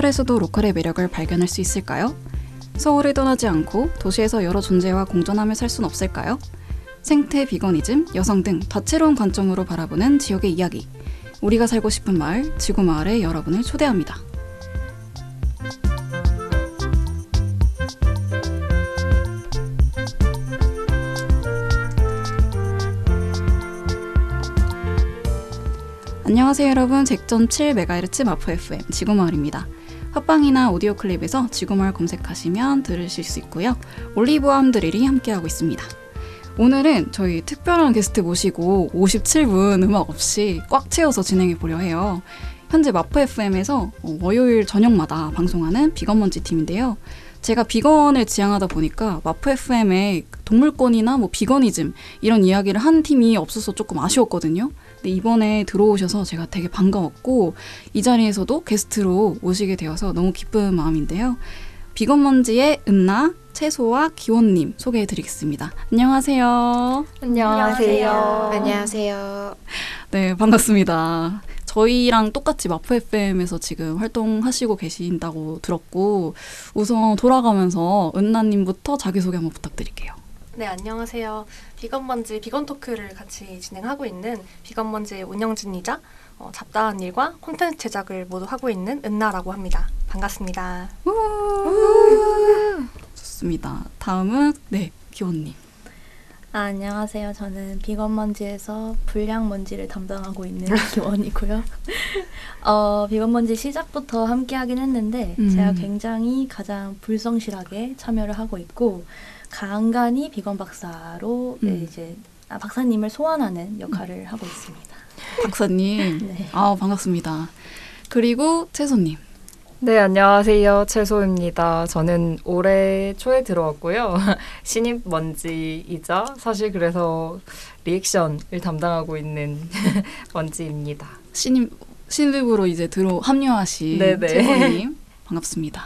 서울에서도 로컬의 매력을 발견할 수 있을까요? 서울을 떠나지 않고 도시에서 여러 존재와 공존하며 살 순 없을까요? 생태, 비거니즘, 여성 등 다채로운 관점으로 바라보는 지역의 이야기. 우리가 살고 싶은 마을, 지구 마을에 여러분을 초대합니다. 안녕하세요 여러분. 100.7MHz 마포 FM 지구마을입니다. 팟빵이나 오디오 클립에서 지구마을 검색하시면 들으실 수 있고요. 올리브와 함드릴이 함께하고 있습니다. 오늘은 저희 특별한 게스트 모시고 57분 음악 없이 꽉 채워서 진행해 보려 해요. 현재 마포 FM에서 월요일 저녁마다 방송하는 비건먼지 팀인데요. 제가 비건을 지향하다 보니까 마포 FM에 동물권이나 뭐 비건이즘 이런 이야기를 한 팀이 없어서 조금 아쉬웠거든요. 근데 이번에 들어오셔서 제가 되게 반가웠고 이 자리에서도 게스트로 오시게 되어서 너무 기쁜 마음인데요. 비건먼지의 은나, 채소와 기원님 소개해드리겠습니다. 안녕하세요. 안녕하세요. 안녕하세요. 네, 반갑습니다. 저희랑 똑같이 마포 FM에서 지금 활동하시고 계신다고 들었고 우선 돌아가면서 은나님부터 자기소개 한번 부탁드릴게요. 네, 안녕하세요. 비건먼지 비건 토크를 같이 진행하고 있는 비건먼지의 운영진이자 어, 잡다한 일과 콘텐츠 제작을 모두 하고 있는 은나라고 합니다. 반갑습니다. 좋습니다. 다음은 네, 기원님. 아, 안녕하세요. 저는 비건먼지에서 불량먼지를 담당하고 있는 기원이고요. 어, 비건먼지 시작부터 함께 하긴 했는데 음. 제가 굉장히 가장 불성실하게 참여를 하고 있고 간간히 비건 박사로 음. 이제 아, 박사님을 소환하는 역할을 하고 있습니다. 박사님. 네. 아 반갑습니다. 그리고 채소님. 네, 안녕하세요. 채소입니다. 저는 올해 초에 들어왔고요. 신입 먼지이자 사실 그래서 리액션을 담당하고 있는 먼지입니다. 신입 신입으로 이제 들어 합류하신 네네. 채소님 반갑습니다.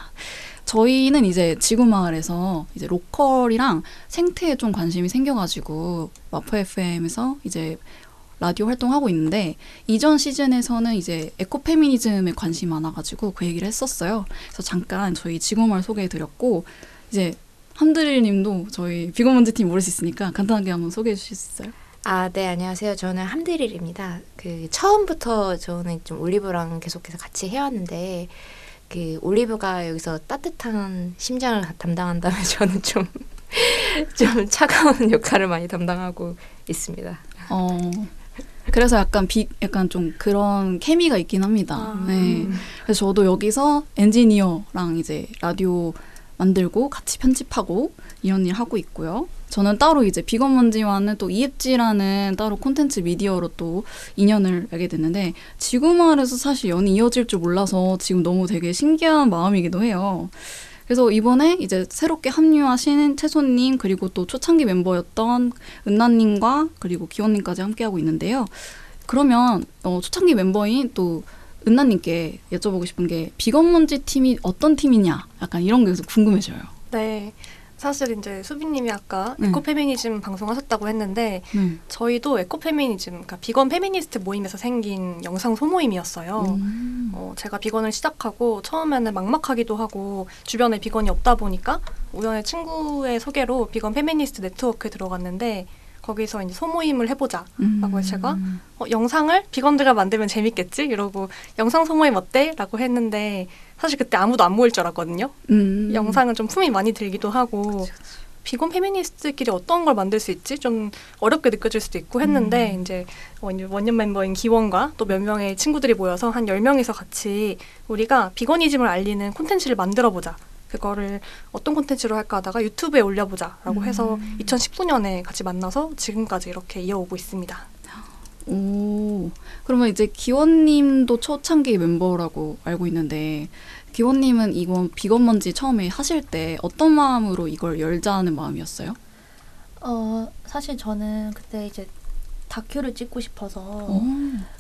저희는 이제 지구마을에서 이제 로컬이랑 생태에 좀 관심이 생겨가지고 마포 FM에서 이제 라디오 활동하고 있는데 이전 시즌에서는 이제 에코페미니즘에 관심이 많아가지고 그 얘기를 했었어요. 그래서 잠깐 저희 지구마을 소개해드렸고 이제 함드릴님도 저희 비건먼지 팀 모를 수 있으니까 간단하게 한번 소개해 주실 수 있어요? 아, 네, 안녕하세요. 저는 함드릴입니다. 그 처음부터 저는 좀 올리브랑 계속해서 같이 해왔는데 그 올리브가 여기서 따뜻한 심장을 담당한다면 저는 좀 좀 차가운 역할을 많이 담당하고 있습니다. 어. 그래서 약간 비 약간 좀 그런 케미가 있긴 합니다. 아. 네. 그래서 저도 여기서 엔지니어랑 이제 라디오 만들고 같이 편집하고 이런 일 하고 있고요. 저는 따로 이제 비건 먼지와는 또 이앱지라는 따로 콘텐츠 미디어로 또 인연을 알게 됐는데 지구마을에서 사실 연이 이어질 줄 몰라서 지금 너무 되게 신기한 마음이기도 해요. 그래서 이번에 이제 새롭게 합류하신 채소님 그리고 또 초창기 멤버였던 은나님과 그리고 기원님까지 함께하고 있는데요. 그러면 어, 초창기 멤버인 또 은나님께 여쭤보고 싶은 게 비건 먼지 팀이 어떤 팀이냐 약간 이런 게 궁금해져요. 네. 사실 이제 수빈님이 아까 네. 에코페미니즘 방송하셨다고 했는데 네. 저희도 에코페미니즘, 그러니까 비건 페미니스트 모임에서 생긴 영상 소모임이었어요. 음. 어, 제가 비건을 시작하고 처음에는 막막하기도 하고 주변에 비건이 없다 보니까 우연히 친구의 소개로 비건 페미니스트 네트워크에 들어갔는데 거기서 이제 소모임을 해보자. 음. 라고 제가 어, 영상을 비건들과 만들면 재밌겠지? 이러고 영상 소모임 어때? 라고 했는데 사실 그때 아무도 안 모일 줄 알았거든요. 음. 영상은 좀 품이 많이 들기도 하고 비건 페미니스트끼리 어떤 걸 만들 수 있지? 좀 어렵게 느껴질 수도 있고 했는데 이제 어, 이제 원년 멤버인 기원과 또 몇 명의 친구들이 모여서 한 열명이서 같이 우리가 비건이즘을 알리는 콘텐츠를 만들어 보자. 그거를 어떤 콘텐츠로 할까 하다가 유튜브에 올려보자라고 해서 2019년에 같이 만나서 지금까지 이렇게 이어오고 있습니다. 오, 그러면 이제 기원님도 초창기 멤버라고 알고 있는데 기원님은 이건 비건먼지 처음에 하실 때 어떤 마음으로 이걸 열자는 마음이었어요? 어, 사실 저는 그때 이제 다큐를 찍고 싶어서 어.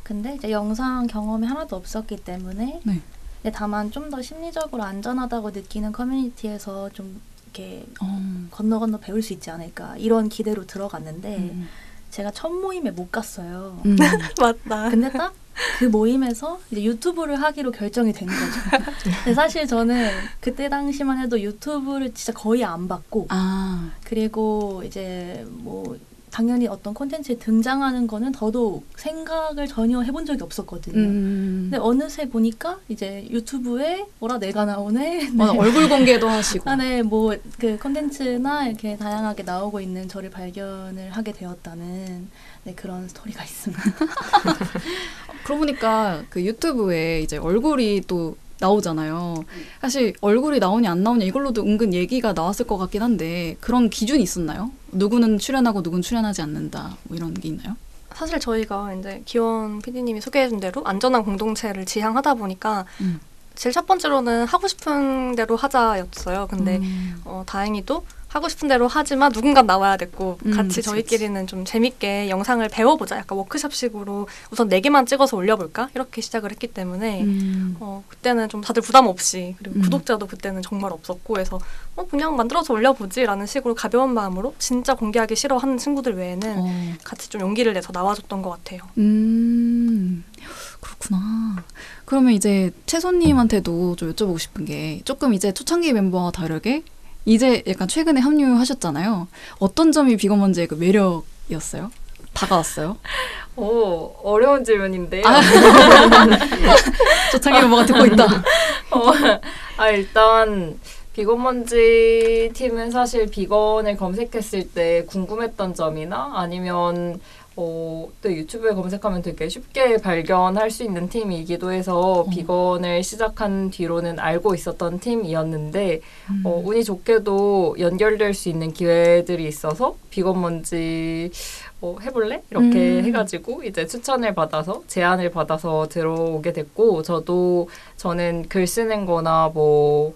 근데 이제 영상 경험이 하나도 없었기 때문에 네. 근데 다만 좀 더 심리적으로 안전하다고 느끼는 커뮤니티에서 좀 이렇게 어. 건너 건너 배울 수 있지 않을까 이런 기대로 들어갔는데 음. 제가 첫 모임에 못 갔어요. 음. 맞다. 근데 딱 그 모임에서 이제 유튜브를 하기로 결정이 된 거죠. 근데 사실 저는 그때 당시만 해도 유튜브를 진짜 거의 안 봤고 아, 그리고 이제 뭐 당연히 어떤 콘텐츠에 등장하는 거는 더더욱 생각을 전혀 해본 적이 없었거든요. 음. 근데 어느새 보니까 이제 유튜브에 뭐라 내가 나오네. 맞아, 얼굴 공개도 하시고. 안에 뭐그 콘텐츠나 이렇게 다양하게 나오고 있는 저를 발견을 하게 되었다는 네, 그런 스토리가 있습니다. 그러고 보니까 그 유튜브에 이제 얼굴이 또 나오잖아요. 사실 얼굴이 나오냐 안 나오냐 이걸로도 은근 얘기가 나왔을 것 같긴 한데 그런 기준이 있었나요? 누구는 출연하고 누구는 출연하지 않는다 뭐 이런 게 있나요? 사실 저희가 이제 기원 PD님이 소개해준 대로 안전한 공동체를 지향하다 보니까 음. 제일 첫 번째로는 하고 싶은 대로 하자였어요. 근데 음. 어, 다행히도 하고 싶은 대로 하지만 누군가 나와야 됐고 음, 같이 그치, 저희끼리는 좀 재밌게 영상을 배워보자. 약간 워크숍식으로 우선 네 개만 찍어서 올려볼까 이렇게 시작을 했기 때문에 음. 어, 그때는 좀 다들 부담 없이 그리고 음. 구독자도 그때는 정말 없었고 해서 어, 그냥 만들어서 올려보지라는 식으로 가벼운 마음으로 진짜 공개하기 싫어하는 친구들 외에는 어. 같이 좀 용기를 내서 나와줬던 것 같아요. 음, 그렇구나. 그러면 이제 채소님한테도 좀 여쭤보고 싶은 게 조금 이제 초창기 멤버와 다르게 이제 약간 최근에 합류하셨잖아요. 어떤 점이 비건먼지의 그 매력이었어요? 다가왔어요? 오, 어려운 질문인데요. 아. 초창기 멤버가 듣고 있다. 어, 아, 일단, 비건 먼지 팀은 사실 비건을 검색했을 때 궁금했던 점이나 아니면 어, 또 유튜브에 검색하면 되게 쉽게 발견할 수 있는 팀이기도 해서 비건을 시작한 뒤로는 알고 있었던 팀이었는데 어, 운이 좋게도 연결될 수 있는 기회들이 있어서 비건 먼지 어, 해볼래? 이렇게 음. 해가지고 이제 추천을 받아서 제안을 받아서 들어오게 됐고 저도 저는 글 쓰는 거나 뭐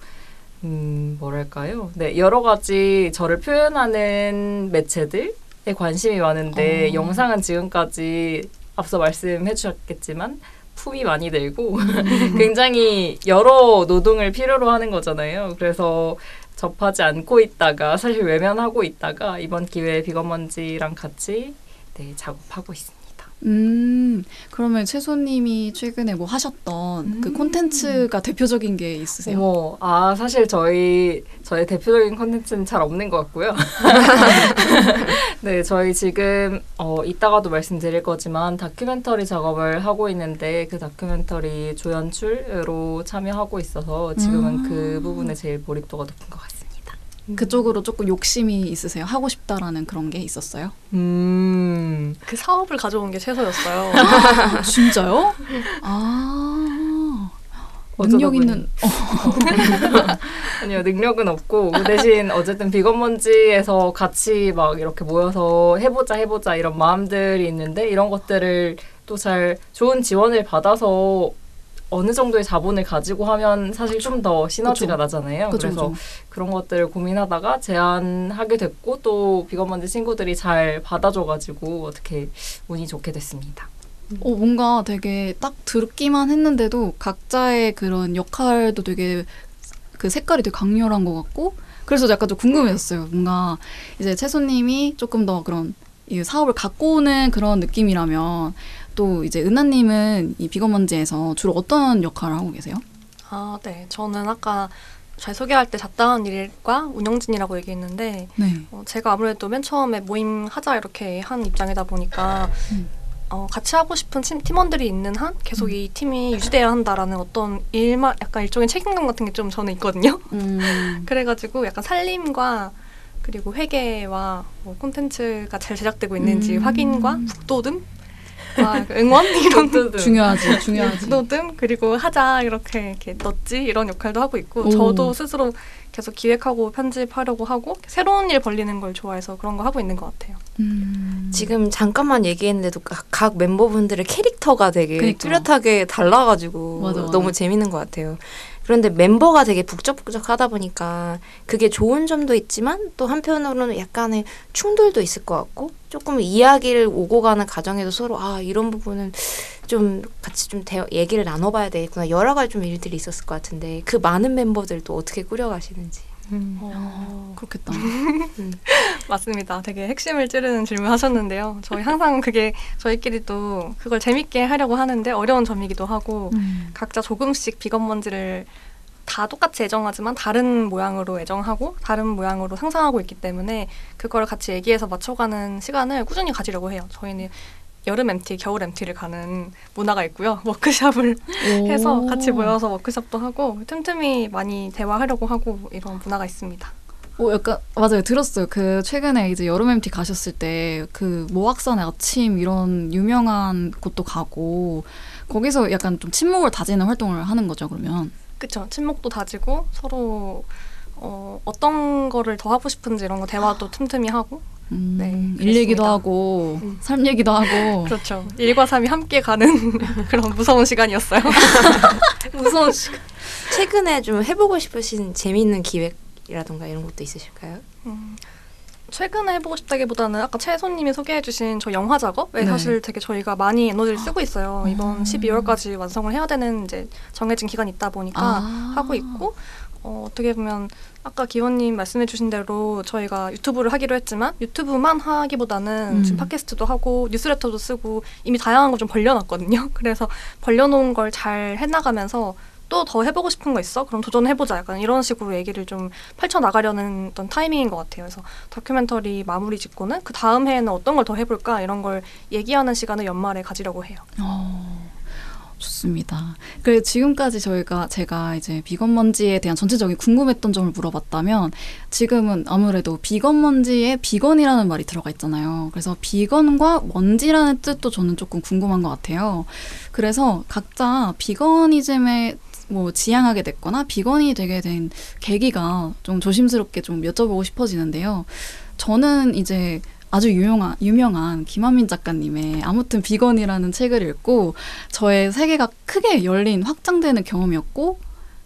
음, 뭐랄까요? 네, 여러 가지 저를 표현하는 매체들에 관심이 많은데 어. 영상은 지금까지 앞서 말씀해 주셨겠지만 품이 많이 들고 굉장히 여러 노동을 필요로 하는 거잖아요. 그래서 접하지 않고 있다가 사실 외면하고 있다가 이번 기회에 비건먼지랑 같이 네, 작업하고 있습니다. 음, 그러면 채소님이 최근에 뭐 하셨던 그 콘텐츠가 대표적인 게 있으세요? 어머, 아 사실 저희 저의 대표적인 컨텐츠는 잘 없는 것 같고요. 네, 저희 지금 어, 이따가도 말씀드릴 거지만 다큐멘터리 작업을 하고 있는데 그 다큐멘터리 조연출로 참여하고 있어서 지금은 음. 그 부분에 제일 몰입도가 높은 것 같습니다. 그쪽으로 조금 욕심이 있으세요? 하고 싶다라는 그런 게 있었어요? 음, 그 사업을 가져온 게 최소였어요. 진짜요? 아, 능력. 있는 아니요 능력은 없고 그 대신 어쨌든 비건먼지에서 같이 막 이렇게 모여서 해보자 해보자 이런 마음들이 있는데 이런 것들을 또 잘 좋은 지원을 받아서 어느 정도의 자본을 가지고 하면 사실 좀 더 시너지가 그쵸. 나잖아요. 그죠, 그래서 그죠. 그런 것들을 고민하다가 제안하게 됐고 또 비건먼지 친구들이 잘 받아줘가지고 어떻게 운이 좋게 됐습니다. 어, 뭔가 되게 딱 듣기만 했는데도 각자의 그런 역할도 되게 그 색깔이 되게 강렬한 것 같고 그래서 약간 좀 궁금했어요. 뭔가 이제 채소님이 조금 더 그런 이 사업을 갖고 오는 그런 느낌이라면 또 이제 은하님은 이 비건먼지에서 주로 어떤 역할을 하고 계세요? 아, 네. 저는 아까 잘 소개할 때 잡다한 일과 운영진이라고 얘기했는데 네. 어, 제가 아무래도 맨 처음에 모임 하자 이렇게 한 입장이다 보니까 음. 어, 같이 하고 싶은 팀, 팀원들이 있는 한 계속 이 팀이 유지돼야 한다라는 어떤 일마 약간 일종의 책임감 같은 게 좀 저는 있거든요. 음. 그래가지고 약간 살림과 그리고 회계와 뭐 콘텐츠가 잘 제작되고 있는지 음. 확인과 북돋움, 와, 응원 이런 중요하지, 중요하지. 북돋움 그리고 하자 이렇게 이렇게 넣지 이런 역할도 하고 있고 오. 저도 스스로 계속 기획하고 편집하려고 하고 새로운 일 벌리는 걸 좋아해서 그런 거 하고 있는 것 같아요. 음. 지금 잠깐만 얘기했는데도 각, 각 멤버분들의 캐릭터가 되게 그러니까. 뚜렷하게 달라가지고 맞아, 맞아. 너무 재밌는 것 같아요. 그런데 멤버가 되게 북적북적하다 보니까 그게 좋은 점도 있지만 또 한편으로는 약간의 충돌도 있을 것 같고 조금 이야기를 오고 가는 과정에도 서로 아 이런 부분은 좀 같이 좀 대, 얘기를 나눠봐야 되겠구나. 여러 가지 좀 일들이 있었을 것 같은데 그 많은 멤버들도 어떻게 꾸려가시는지 어, 그렇겠다. 맞습니다. 되게 핵심을 찌르는 질문 하셨는데요. 저희 항상 그게 저희끼리도 그걸 재밌게 하려고 하는데 어려운 점이기도 하고 음. 각자 조금씩 비건 먼지를 다 똑같이 애정하지만 다른 모양으로 애정하고 다른 모양으로 상상하고 있기 때문에 그걸 같이 얘기해서 맞춰가는 시간을 꾸준히 가지려고 해요. 저희는 여름 MT, 겨울 MT를 가는 문화가 있고요. 워크숍을 해서 같이 모여서 워크숍도 하고 틈틈이 많이 대화하려고 하고 이런 문화가 있습니다. 오, 약간 맞아요 들었어요. 그 최근에 이제 여름 MT 가셨을 때 그 모악산의 아침 이런 유명한 곳도 가고 거기서 약간 좀 친목을 다지는 활동을 하는 거죠. 그러면 그쵸. 친목도 다지고 서로 어, 어떤 거를 더 하고 싶은지 이런 거 대화도 틈틈이 하고 음, 네, 일 얘기도. 하고 음. 삶 얘기도 하고 그렇죠. 일과 삶이 함께 가는 그런 무서운 시간이었어요. 무서운 시간. 최근에 좀 해보고 싶으신 재미있는 기획이라던가 이런 것도 있으실까요? 음, 최근에 해보고 싶다기보다는 아까 최소님이 소개해주신 저 영화 작업에 네. 사실 되게 저희가 많이 에너지를 쓰고 있어요. 이번 음. 12월까지 완성을 해야 되는 이제 정해진 기간이 있다 보니까 아. 하고 있고 어, 어떻게 보면 아까 기원님 말씀해 주신 대로 저희가 유튜브를 하기로 했지만 유튜브만 하기보다는 음. 지금 팟캐스트도 하고 뉴스레터도 쓰고 이미 다양한 걸좀 벌려놨거든요. 그래서 벌려놓은 걸 잘 해나가면서 또 더 해보고 싶은 거 있어? 그럼 도전해보자. 약간 이런 식으로 얘기를 좀 펼쳐나가려는 어떤 타이밍인 것 같아요. 그래서 다큐멘터리 마무리 짓고는 그 다음 해에는 어떤 걸 더 해볼까? 이런 걸 얘기하는 시간을 연말에 가지려고 해요. 어, 좋습니다. 그 지금까지 저희가 제가 이제 비건 먼지에 대한 전체적인 궁금했던 점을 물어봤다면 지금은 아무래도 비건 먼지에 비건이라는 말이 들어가 있잖아요. 그래서 비건과 먼지라는 뜻도 저는 조금 궁금한 것 같아요. 그래서 각자 비건이즘에 뭐 지향하게 됐거나 비건이 되게 된 계기가 좀 조심스럽게 좀 여쭤보고 싶어지는데요. 저는 이제 아주 유명한 유명한 김한민 작가님의 아무튼 비건이라는 책을 읽고 저의 세계가 크게 열린 확장되는 경험이었고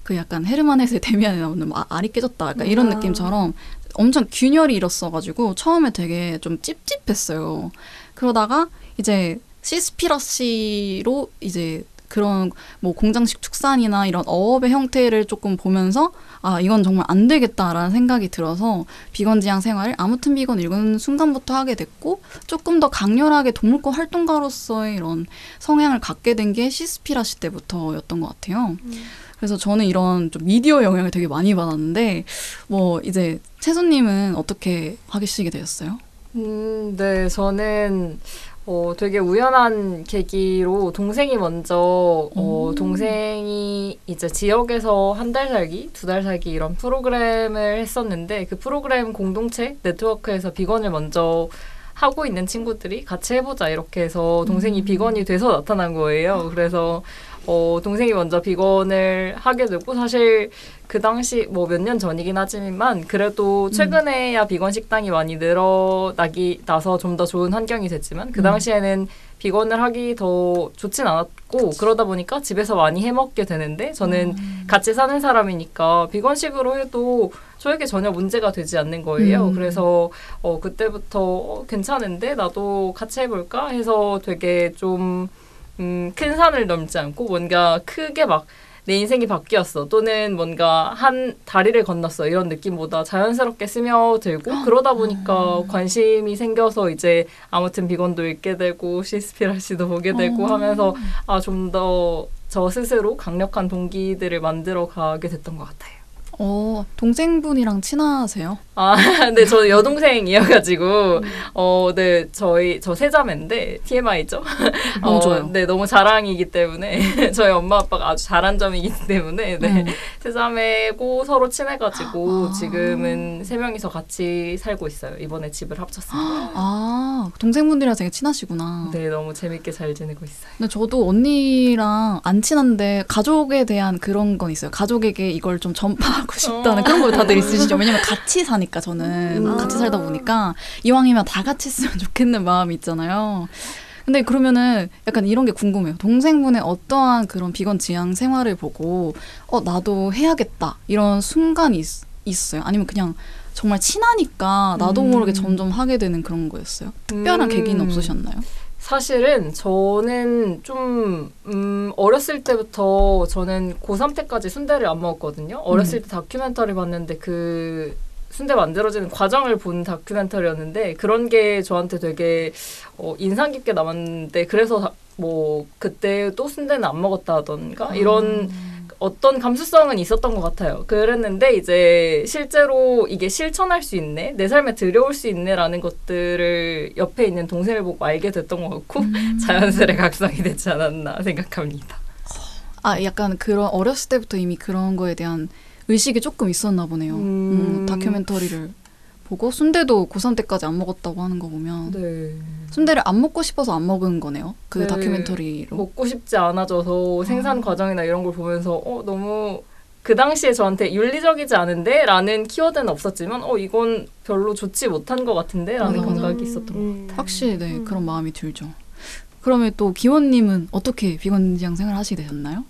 그 약간 헤르만 헤세 데미안에 나오는 뭐 아, 알이 깨졌다 약간 이런 아. 느낌처럼 엄청 균열이 일었어가지고 처음에 되게 좀 찝찝했어요. 그러다가 이제 시스피러시로 이제 그런 뭐 공장식 축산이나 이런 어업의 형태를 조금 보면서 아 이건 정말 안 되겠다라는 생각이 들어서 비건 지향 생활을 아무튼 비건 읽은 순간부터 하게 됐고 조금 더 강렬하게 동물권 활동가로서의 이런 성향을 갖게 된 게 시스피라시 때부터였던 것 같아요. 그래서 저는 이런 좀 미디어 영향을 되게 많이 받았는데 뭐 이제 채소님은 어떻게 하시게 되었어요? 음, 네, 저는 어, 되게 우연한 계기로 동생이 먼저 어, 음. 동생이 이제 지역에서 한 달 살기, 두 달 살기 이런 프로그램을 했었는데 그 프로그램 공동체 네트워크에서 비건을 먼저 하고 있는 친구들이 같이 해보자 이렇게 해서 동생이 음. 비건이 돼서 나타난 거예요. 그래서 어, 동생이 먼저 비건을 하게 되고 사실 그 당시 뭐 몇 년 전이긴 하지만 그래도 최근에야 비건 식당이 많이 늘어나기 나서 좀 더 좋은 환경이 됐지만 그 음. 당시에는 비건을 하기 더 좋진 않았고 그러다 보니까 집에서 많이 해 먹게 되는데 저는 같이 사는 사람이니까 비건식으로 해도 저에게 전혀 문제가 되지 않는 거예요. 음. 그래서 어, 그때부터 어, 괜찮은데 나도 같이 해볼까 해서 되게 좀 음, 큰 산을 넘지 않고 뭔가 크게 막 내 인생이 바뀌었어. 또는 뭔가 한 다리를 건넜어. 이런 느낌보다 자연스럽게 스며들고 그러다 보니까 관심이 생겨서 이제 아무튼 비건도 읽게 되고 시스피라시도 보게 되고 하면서 아 좀 더 저 스스로 강력한 동기들을 만들어 가게 됐던 것 같아요. 어 동생분이랑 친하세요? 아, 네, 저 여동생이어가지고, 어, 네, 저희, 저 세자매인데, TMI죠? 너무 좋아요. 네, 너무 자랑이기 때문에, 저희 엄마 아빠가 아주 잘한 점이기 때문에, 네, 음. 세자매고 서로 친해가지고, 아. 지금은 세 명이서 같이 살고 있어요. 이번에 집을 합쳤습니다. 아 동생분들이랑 되게 친하시구나. 네, 너무 재밌게 잘 지내고 있어요. 근데 저도 언니랑 안 친한데 가족에 대한 그런 건 있어요. 가족에게 이걸 좀 전파하고 싶다는 그런 거 다들 있으시죠. 왜냐면 같이 사니 까 저는 음. 같이 살다 보니까 이왕이면 다 같이 쓰면 좋겠는 마음이 있잖아요. 근데 그러면은 약간 이런 게 궁금해요. 동생분의 어떠한 그런 비건 지향 생활을 보고 어 나도 해야겠다 이런 순간이 있, 있어요. 아니면 그냥 정말 친하니까 나도 음. 모르게 점점 하게 되는 그런 거였어요. 특별한 음. 계기는 없으셨나요? 사실은 저는 좀 음, 어렸을 때부터 저는 고3 때까지 순대를 안 먹었거든요. 어렸을 때 다큐멘터리 봤는데 그 순대 만들어지는 과정을 본 다큐멘터리였는데 그런 게 저한테 되게 어, 인상 깊게 남았는데 그래서 다, 뭐 그때 또 순대는 안 먹었다던가 이런 어떤 감수성은 있었던 것 같아요. 그랬는데 이제 실제로 이게 실천할 수 있네, 내 삶에 들여올 수 있네라는 것들을 옆에 있는 동생을 보고 알게 됐던 것 같고 자연스레 각성이 되지 않았나 생각합니다. 아 약간 그런 어렸을 때부터 이미 그런 거에 대한 의식이 조금 있었나 보네요. 음. 음, 다큐멘터리를 보고 순대도 고3 때까지 안 먹었다고 하는 거 보면 네. 순대를 안 먹고 싶어서 안 먹은 거네요. 그 네. 다큐멘터리로. 먹고 싶지 않아져서 생산 과정이나 이런 걸 보면서 어 너무 그 당시에 저한테 윤리적이지 않은데 라는 키워드는 없었지만 어 이건 별로 좋지 못한 것 같은데 라는 맞아, 맞아. 감각이 있었던 것 음. 확실히 네 그런 마음이 들죠. 그러면 또 기원님은 어떻게 비건 지향 생활 하시게 되셨나요?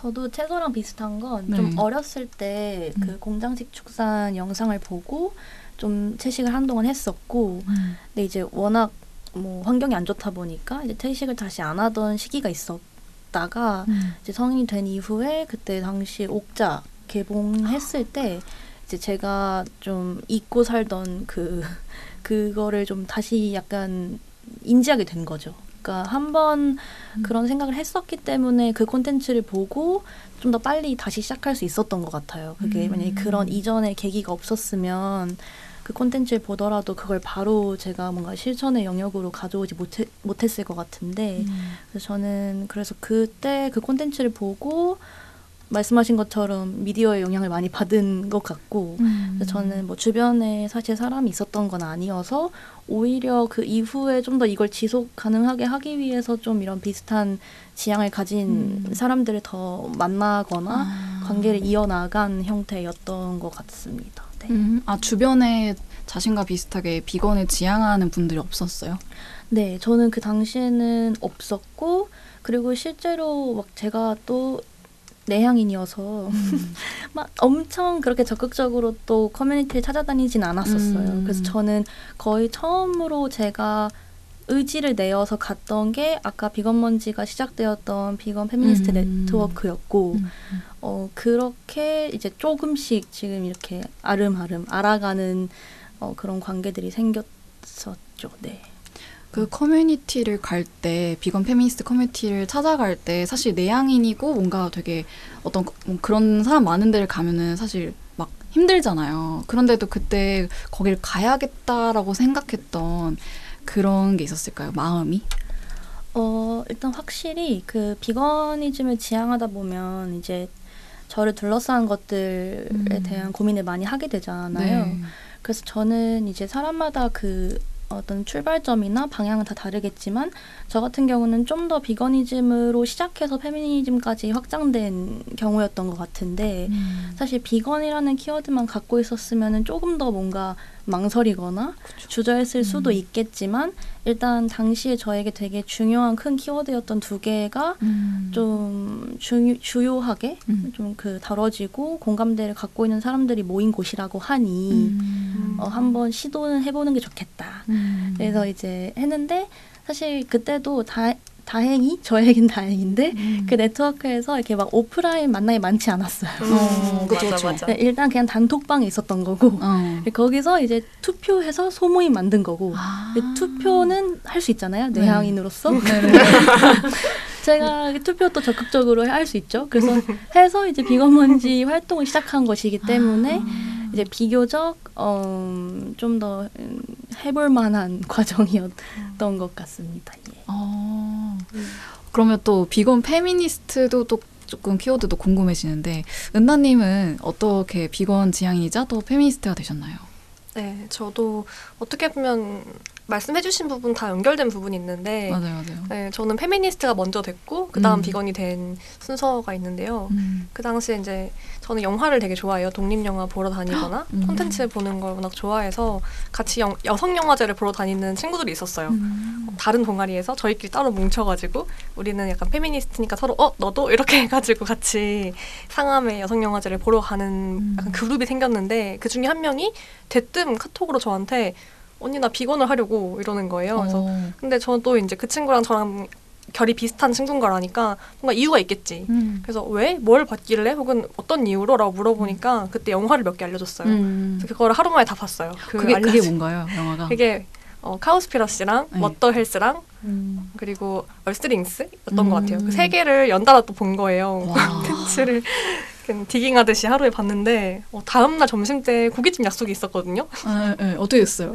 저도 채소랑 비슷한 건 네. 좀 어렸을 때그 음. 공장식 축산 영상을 보고 좀 채식을 한동안 했었고 근데 이제 워낙 뭐 환경이 안 좋다 보니까 이제 채식을 다시 안 하던 시기가 있었다가 이제 성인이 된 이후에 그때 당시 옥자 개봉했을 때 이제 제가 좀 잊고 살던 그 그거를 좀 다시 약간 인지하게 된 거죠. 그러니까 한 번 그런 생각을 했었기 때문에 그 콘텐츠를 보고 좀 더 빨리 다시 시작할 수 있었던 것 같아요. 그게 음. 만약에 그런 이전의 계기가 없었으면 그 콘텐츠를 보더라도 그걸 바로 제가 뭔가 실천의 영역으로 가져오지 못해, 못했을 것 같은데 그래서 저는 그래서 그때 그 콘텐츠를 보고 말씀하신 것처럼 미디어의 영향을 많이 받은 것 같고 그래서 저는 뭐 주변에 사실 사람이 있었던 건 아니어서 오히려 그 이후에 좀 더 이걸 지속 가능하게 하기 위해서 좀 이런 비슷한 지향을 가진 음. 사람들을 더 만나거나 아. 관계를 이어나간 형태였던 것 같습니다. 네. 음, 아 주변에 자신과 비슷하게 비건을 지향하는 분들이 없었어요. 네, 저는 그 당시에는 없었고 그리고 실제로 막 제가 또 내향인이어서 막 엄청 그렇게 적극적으로 또 커뮤니티를 찾아다니진 않았었어요. 음. 그래서 저는 거의 처음으로 제가 의지를 내어서 갔던 게 아까 비건 먼지가 시작되었던 비건 페미니스트 음. 네트워크였고 음. 어 그렇게 이제 조금씩 지금 이렇게 알음알음 알아가는 어 그런 관계들이 생겼었죠. 네. 그 커뮤니티를 갈 때 비건 페미니스트 커뮤니티를 찾아갈 때 사실 내향인이고 뭔가 되게 어떤 그- 뭐 그런 사람 많은 데를 가면은 사실 막 힘들잖아요. 그런데도 그때 거길 가야겠다라고 생각했던 그런 게 있었을까요? 마음이? 어, 일단 확실히 그 비거니즘을 지향하다 보면 이제 저를 둘러싼 것들에 음. 대한 고민을 많이 하게 되잖아요. 네. 그래서 저는 이제 사람마다 그 어떤 출발점이나 방향은 다 다르겠지만 저 같은 경우는 좀 더 비거니즘으로 시작해서 페미니즘까지 확장된 경우였던 것 같은데 음. 사실 비건이라는 키워드만 갖고 있었으면 조금 더 뭔가 망설이거나 주저했을 수도 음. 있겠지만 일단 당시에 저에게 되게 중요한 큰 키워드였던 두 개가 음. 좀 주, 주요하게 음. 좀그 다뤄지고 공감대를 갖고 있는 사람들이 모인 곳이라고 하니 음. 어, 한번 시도는 해보는 게 좋겠다. 음. 그래서 이제 했는데 사실 그때도 다 다행히 저에겐 다행인데 음. 그 네트워크에서 이렇게 막 오프라인 만남이 많지 않았어요. 어, 그쵸, 맞아 그쵸. 맞아. 네, 일단 그냥 단톡방에 있었던 거고 어. 거기서 이제 투표해서 소모임 만든 거고 아. 근데 투표는 할 수 있잖아요 네. 내향인으로서 네 네. 제가 투표도 적극적으로 할 수 있죠 그래서 해서 이제 비건먼지 활동을 시작한 것이기 때문에 아. 이제 비교적 어, 좀더 해볼 만한 과정이었던 것 같습니다. 예. 어. 그러면 또 비건 페미니스트도 또 조금 키워드도 궁금해지는데 은나님은 어떻게 비건 지향이자 또 페미니스트가 되셨나요? 네, 저도 어떻게 보면 말씀해주신 부분 다 연결된 부분이 있는데, 맞아요, 맞아요. 네, 저는 페미니스트가 먼저 됐고 그 다음 음. 비건이 된 순서가 있는데요. 음. 그 당시에 이제 저는 영화를 되게 좋아해요. 독립 영화 보러 다니거나 음. 콘텐츠 보는 걸 워낙 좋아해서 같이 영, 여성 영화제를 보러 다니는 친구들이 있었어요. 음. 다른 동아리에서 저희끼리 따로 뭉쳐가지고 우리는 약간 페미니스트니까 서로 어 너도 이렇게 해가지고 같이 상암의 여성 영화제를 보러 가는 음. 약간 그룹이 생겼는데 그 중에 한 명이 대뜸 카톡으로 저한테 언니 나 비건을 하려고 이러는 거예요. 그래서 어. 근데 저는 또 이제 그 친구랑 저랑 결이 비슷한 친구인 거라니까 뭔가 이유가 있겠지. 음. 그래서 왜? 뭘 봤길래? 혹은 어떤 이유로? 라고 물어보니까 그때 영화를 몇 개 알려줬어요. 음. 그래서 그거를 하루 만에 다 봤어요. 그 그게 그게 뭔가요, 영화가? 그게 어, Cowspiracy랑 네. What the Health랑 음. 그리고 Earthlings였던 음. 것 같아요. 그 세 개를 연달아 또 본 거예요. 와. 콘텐츠를 그냥 digging하듯이 하루에 봤는데 어, 다음날 점심 때 고깃집 약속이 있었거든요. 아, 네, 어떻게 됐어요?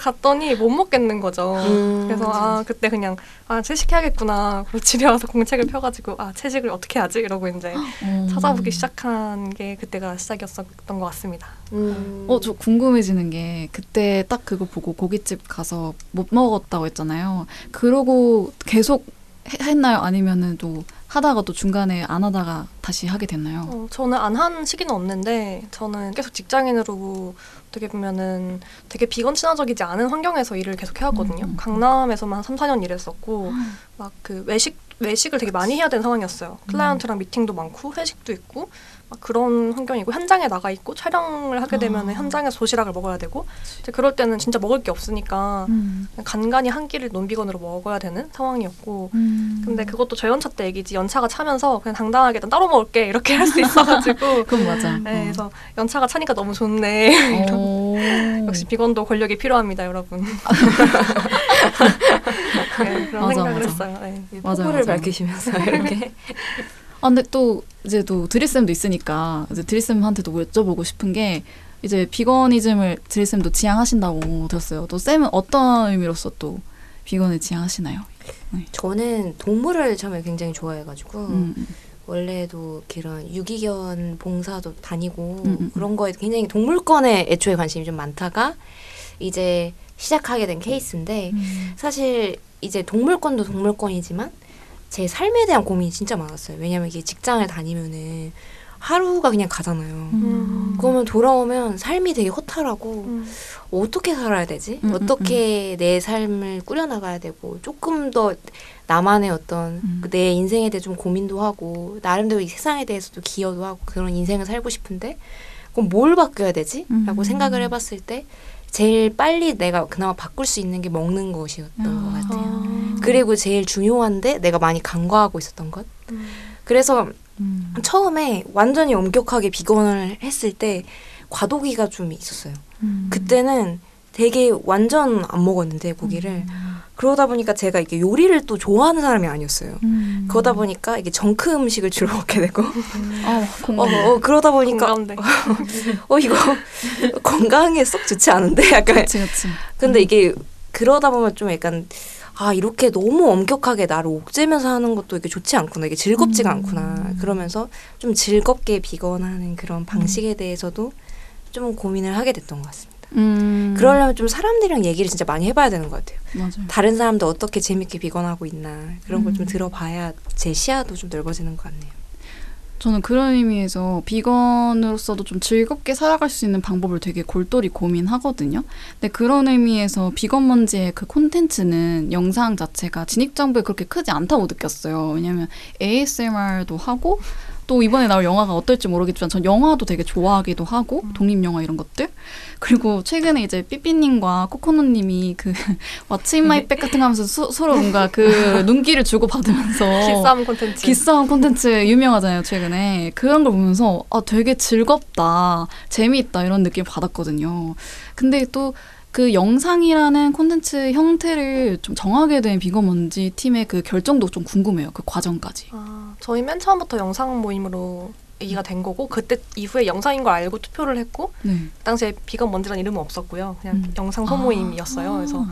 갔더니 못 먹겠는 거죠. 음. 그래서 아 그때 그냥 아 채식해야겠구나. 그리고 집에 와서 공책을 펴가지고 아 채식을 어떻게 하지 이러고 이제 어. 찾아보기 시작한 게 그때가 시작이었던 것 같습니다. 음. 어, 저 궁금해지는 게 그때 딱 그거 보고 고깃집 가서 못 먹었다고 했잖아요. 그러고 계속 해- 했나요? 아니면은 또 하다가 또 중간에 안 하다가 다시 하게 됐나요? 어, 저는 안 한 시기는 없는데 저는 계속 직장인으로 어떻게 보면은 되게 비건 친화적이지 않은 환경에서 일을 계속 해왔거든요. 음, 음. 강남에서만 한 3, 4년 일했었고 막그 외식 외식을 되게 많이 해야 되는 상황이었어요. 클라이언트랑 미팅도 많고 회식도 있고 막 그런 환경이고 현장에 나가 있고 촬영을 하게 되면 아. 은 현장에서 도시락을 먹어야 되고 이제 그럴 때는 진짜 먹을 게 없으니까 음. 간간히 한 끼를 논비건으로 먹어야 되는 상황이었고 음. 근데 그것도 저연차 때 얘기지 연차가 차면서 그냥 당당하게 난 따로 먹을게 이렇게 할 수 있어가지고 그건 맞아. 네, 그래서 연차가 차니까 너무 좋네. 어. 역시 비건도 권력이 필요합니다, 여러분. 네, 그런 맞아, 생각을 맞아. 했어요. 네. 맞아요, 포부를 맞아요. 밝히시면서 이렇게 아, 근데 또 이제 또 드리쌤도 있으니까 이제 드리쌤한테도 여쭤보고 싶은 게 이제 비건이즘을 드리쌤도 지향하신다고 들었어요. 또 쌤은 어떤 의미로서 또 비건을 지향하시나요? 저는 동물을 처음에 굉장히 좋아해가지고 음, 원래도 그런 유기견 봉사도 다니고 음, 음, 그런 거에 굉장히 동물권에 애초에 관심이 좀 많다가 이제 시작하게 된 케이스인데 음. 사실 이제 동물권도 동물권이지만 제 삶에 대한 고민이 진짜 많았어요. 왜냐면 이게 직장을 다니면은 하루가 그냥 가잖아요. 음. 그러면 돌아오면 삶이 되게 허탈하고 음. 어떻게 살아야 되지? 음, 음, 어떻게 내 삶을 꾸려나가야 되고 조금 더 나만의 어떤 음. 내 인생에 대해 좀 고민도 하고 나름대로 이 세상에 대해서도 기여도 하고 그런 인생을 살고 싶은데 그럼 뭘 바뀌어야 되지? 음. 라고 생각을 해봤을 때 제일 빨리 내가 그나마 바꿀 수 있는 게 먹는 것이었던 아. 것 같아요. 아. 그리고 제일 중요한데 내가 많이 간과하고 있었던 것. 음. 그래서 음. 처음에 완전히 엄격하게 비건을 했을 때 과도기가 좀 있었어요. 음. 그때는 되게 완전 안 먹었는데 고기를 음. 그러다 보니까 제가 이게 요리를 또 좋아하는 사람이 아니었어요. 음. 그러다 보니까 이게 정크 음식을 주로 먹게 되고 아, 어, 공감. 어, 그러다 보니까. 어 이거 건강에 쏙 좋지 않은데 약간 그치, 그치. 근데 이게 그러다 보면 좀 약간 아 이렇게 너무 엄격하게 나를 옥죄면서 하는 것도 이게 좋지 않구나 이게 즐겁지가 음. 않구나 그러면서 좀 즐겁게 비건하는 그런 방식에 대해서도 좀 고민을 하게 됐던 것 같습니다. 음. 그러려면 좀 사람들이랑 얘기를 진짜 많이 해봐야 되는 것 같아요. 맞아요. 다른 사람도 어떻게 재밌게 비건하고 있나 그런 걸좀 음. 들어봐야 제 시야도 좀 넓어지는 것 같네요. 저는 그런 의미에서 비건으로서도 좀 즐겁게 살아갈 수 있는 방법을 되게 골똘히 고민하거든요. 근데 그런 의미에서 비건 먼지의 그 콘텐츠는 영상 자체가 진입 장벽이 그렇게 크지 않다고 느꼈어요. 왜냐면 ASMR도 하고 또 이번에 나올 영화가 어떨지 모르겠지만 전 영화도 되게 좋아하기도 하고 독립 영화 이런 것들. 그리고 최근에 이제 삐삐님과 코코넛님이 그 what's in my bag 같은 거 하면서 수- 서로 뭔가 그 눈길을 주고 받으면서 기싸움 콘텐츠. 기싸움 콘텐츠 유명하잖아요 최근에. 그런 걸 보면서 아 되게 즐겁다 재미있다 이런 느낌 받았거든요. 근데 또 그 영상이라는 콘텐츠 형태를 좀 정하게 된 비건먼지 팀의 그 결정도 좀 궁금해요 그 과정까지 아, 저희 맨 처음부터 영상 모임으로 얘기가 된 거고 그때 이후에 영상인 걸 알고 투표를 했고 네 그 당시에 비건 먼지란 이름은 없었고요. 그냥 음. 영상 소모임이었어요. 아. 그래서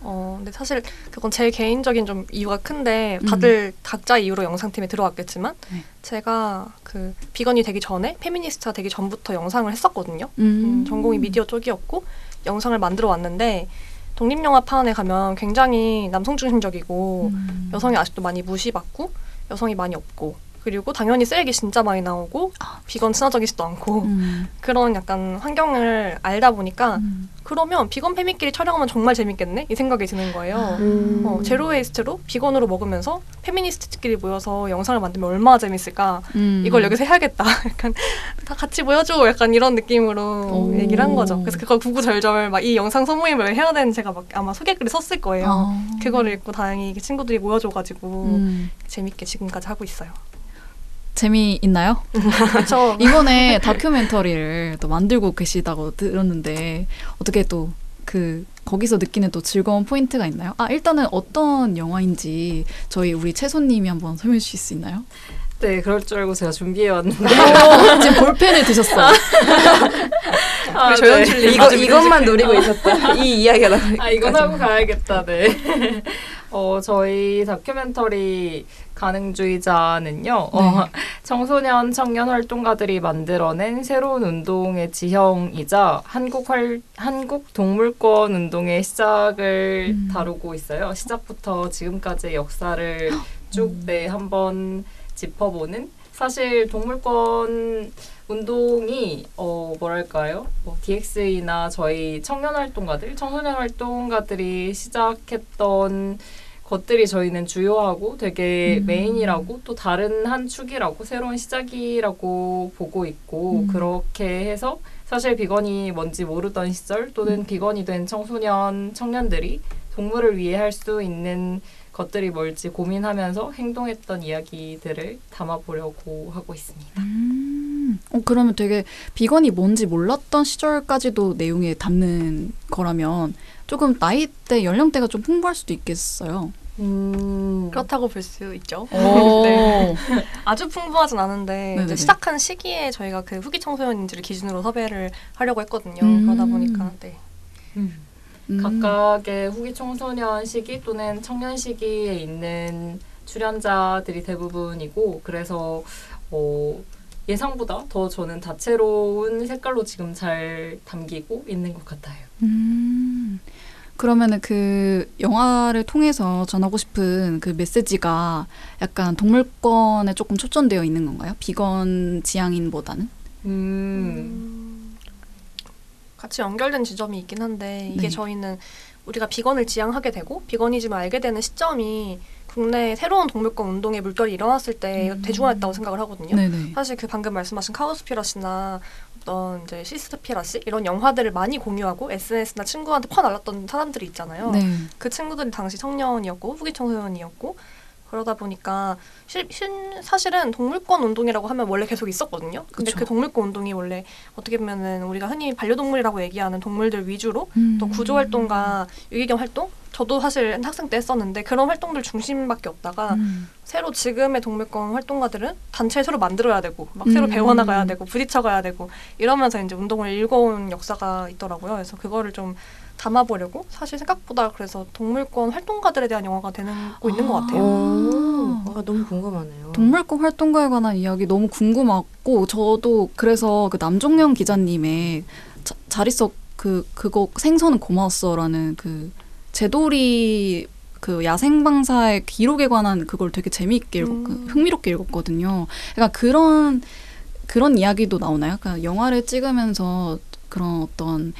어 근데 사실 그건 제 개인적인 좀 이유가 큰데 음. 다들 각자 이유로 영상팀에 들어왔겠지만 네. 제가 그 비건이 되기 전에 페미니스트가 되기 전부터 영상을 했었거든요. 음. 음, 전공이 미디어 쪽이었고 영상을 만들어 왔는데 독립영화판에 가면 굉장히 남성 중심적이고 음. 여성이 아직도 많이 무시받고 여성이 많이 없고 그리고 당연히 쓰레기 진짜 많이 나오고 아, 비건 친화적이지도 않고 음. 그런 약간 환경을 알다 보니까 음. 그러면 비건 페미끼리 촬영하면 정말 재밌겠네 이 생각이 드는 거예요. 음. 어, zero waste로 비건으로 먹으면서 페미니스트끼리 모여서 영상을 만들면 얼마나 재밌을까. 음. 이걸 여기서 해야겠다. 약간 다 같이 모여줘. 약간 이런 느낌으로 오. 얘기를 한 거죠. 그래서 그걸 구구절절 막 이 영상 소모임을 해야 되는 제가 막 아마 소개글을 썼을 거예요. 아. 그거를 읽고 다행히 친구들이 모여줘가지고 음. 재밌게 지금까지 하고 있어요. 재미있나요? 그렇죠. 이번에 다큐멘터리를 또 만들고 계시다고 들었는데 어떻게 또 그 거기서 느끼는 또 즐거운 포인트가 있나요? 아 일단은 어떤 영화인지 저희 우리 채소님이 한번 설명해 주실 수 있나요? 네, 그럴 줄 알고 제가 준비해 왔는데. 오, 지금 볼펜을 드셨어요. 아, 조연출님 이거 아주 이것만 믿음직해요. 노리고 있었다. 이 이야기가 나올 아, 이건. 하고 가야겠다, 네. 어, 저희 다큐멘터리 가능주의자는요, 어, 청소년 청년 활동가들이 만들어낸 새로운 운동의 지형이자 한국 활, 한국 동물권 운동의 시작을 음. 다루고 있어요. 시작부터 지금까지의 역사를 쭉, 네, 한번 짚어보는 사실 동물권 운동이 어 뭐랄까요? 뭐 DX이나 저희 청년 활동가들, 청소년 활동가들이 시작했던 것들이 저희는 주요하고 되게 음. 메인이라고 또 다른 한 축이라고 새로운 시작이라고 보고 있고 음. 그렇게 해서 사실 비건이 뭔지 모르던 시절 또는 음. 비건이 된 청소년 청년들이 동물을 위해 할 수 있는 것들이 뭘지 고민하면서 행동했던 이야기들을 담아보려고 하고 있습니다. 음. 어, 그러면 되게 비건이 뭔지 몰랐던 시절까지도 내용에 담는 거라면 조금 나이대 연령대가 좀 풍부할 수도 있겠어요. 음, 그렇다고 볼 수 있죠. 오. 네. 아주 풍부하진 않은데. 이제 시작한 시기에 저희가 그 후기 청소년인지를 기준으로 섭외를 하려고 했거든요. 음. 그러다 보니까 네. 음. 음. 각각의 후기 청소년 시기 또는 청년 시기에 있는 출연자들이 대부분이고 그래서 어, 예상보다 더 저는 다채로운 색깔로 지금 잘 담기고 있는 것 같아요. 음. 그러면은 그 영화를 통해서 전하고 싶은 그 메시지가 약간 동물권에 조금 초점되어 있는 건가요? 비건 지향인보다는? 음, 같이 연결된 지점이 있긴 한데 이게 네. 저희는 우리가 비건을 지향하게 되고 비건이즘을 알게 되는 시점이 국내 새로운 동물권 운동의 물결이 일어났을 때 음. 대중화했다고 생각을 하거든요. 네네. 사실 그 방금 말씀하신 카우스피러시나 어떤 이제 시스터피러시 이런 영화들을 많이 공유하고 SNS나 친구한테 퍼 날랐던 사람들이 있잖아요. 네. 그 친구들이 당시 청년이었고 후기 청소년이었고 그러다 보니까 실, 실, 사실은 동물권 운동이라고 하면 원래 계속 있었거든요. 근데 그쵸. 그 동물권 운동이 원래 어떻게 보면은 우리가 흔히 반려동물이라고 얘기하는 동물들 위주로 음. 또 구조 활동과 유기견 활동 저도 사실 학생 때 했었는데 그런 활동들 중심밖에 없다가 음. 새로 지금의 동물권 활동가들은 단체를 새로 만들어야 되고 막 새로 음. 배워나가야 되고 부딪혀가야 되고 이러면서 이제 운동을 읽어온 역사가 있더라고요. 그래서 그거를 좀 담아보려고 사실 생각보다 그래서 동물권 활동가들에 대한 영화가 되는 거 있는 것 같아요. 오, 아, 너무 궁금하네요. 동물권 활동가에 관한 이야기 너무 궁금하고 저도 그래서 그 남종영 기자님의 자, 잘 있어 그 그거 생선은 고마웠어라는 그 제돌이 그 야생방사의 기록에 관한 그걸 되게 재미있게 읽, 음. 흥미롭게 읽었거든요. 그러니까 그런 그런 이야기도 나오나요? 그러니까 영화를 찍으면서 그런 어떤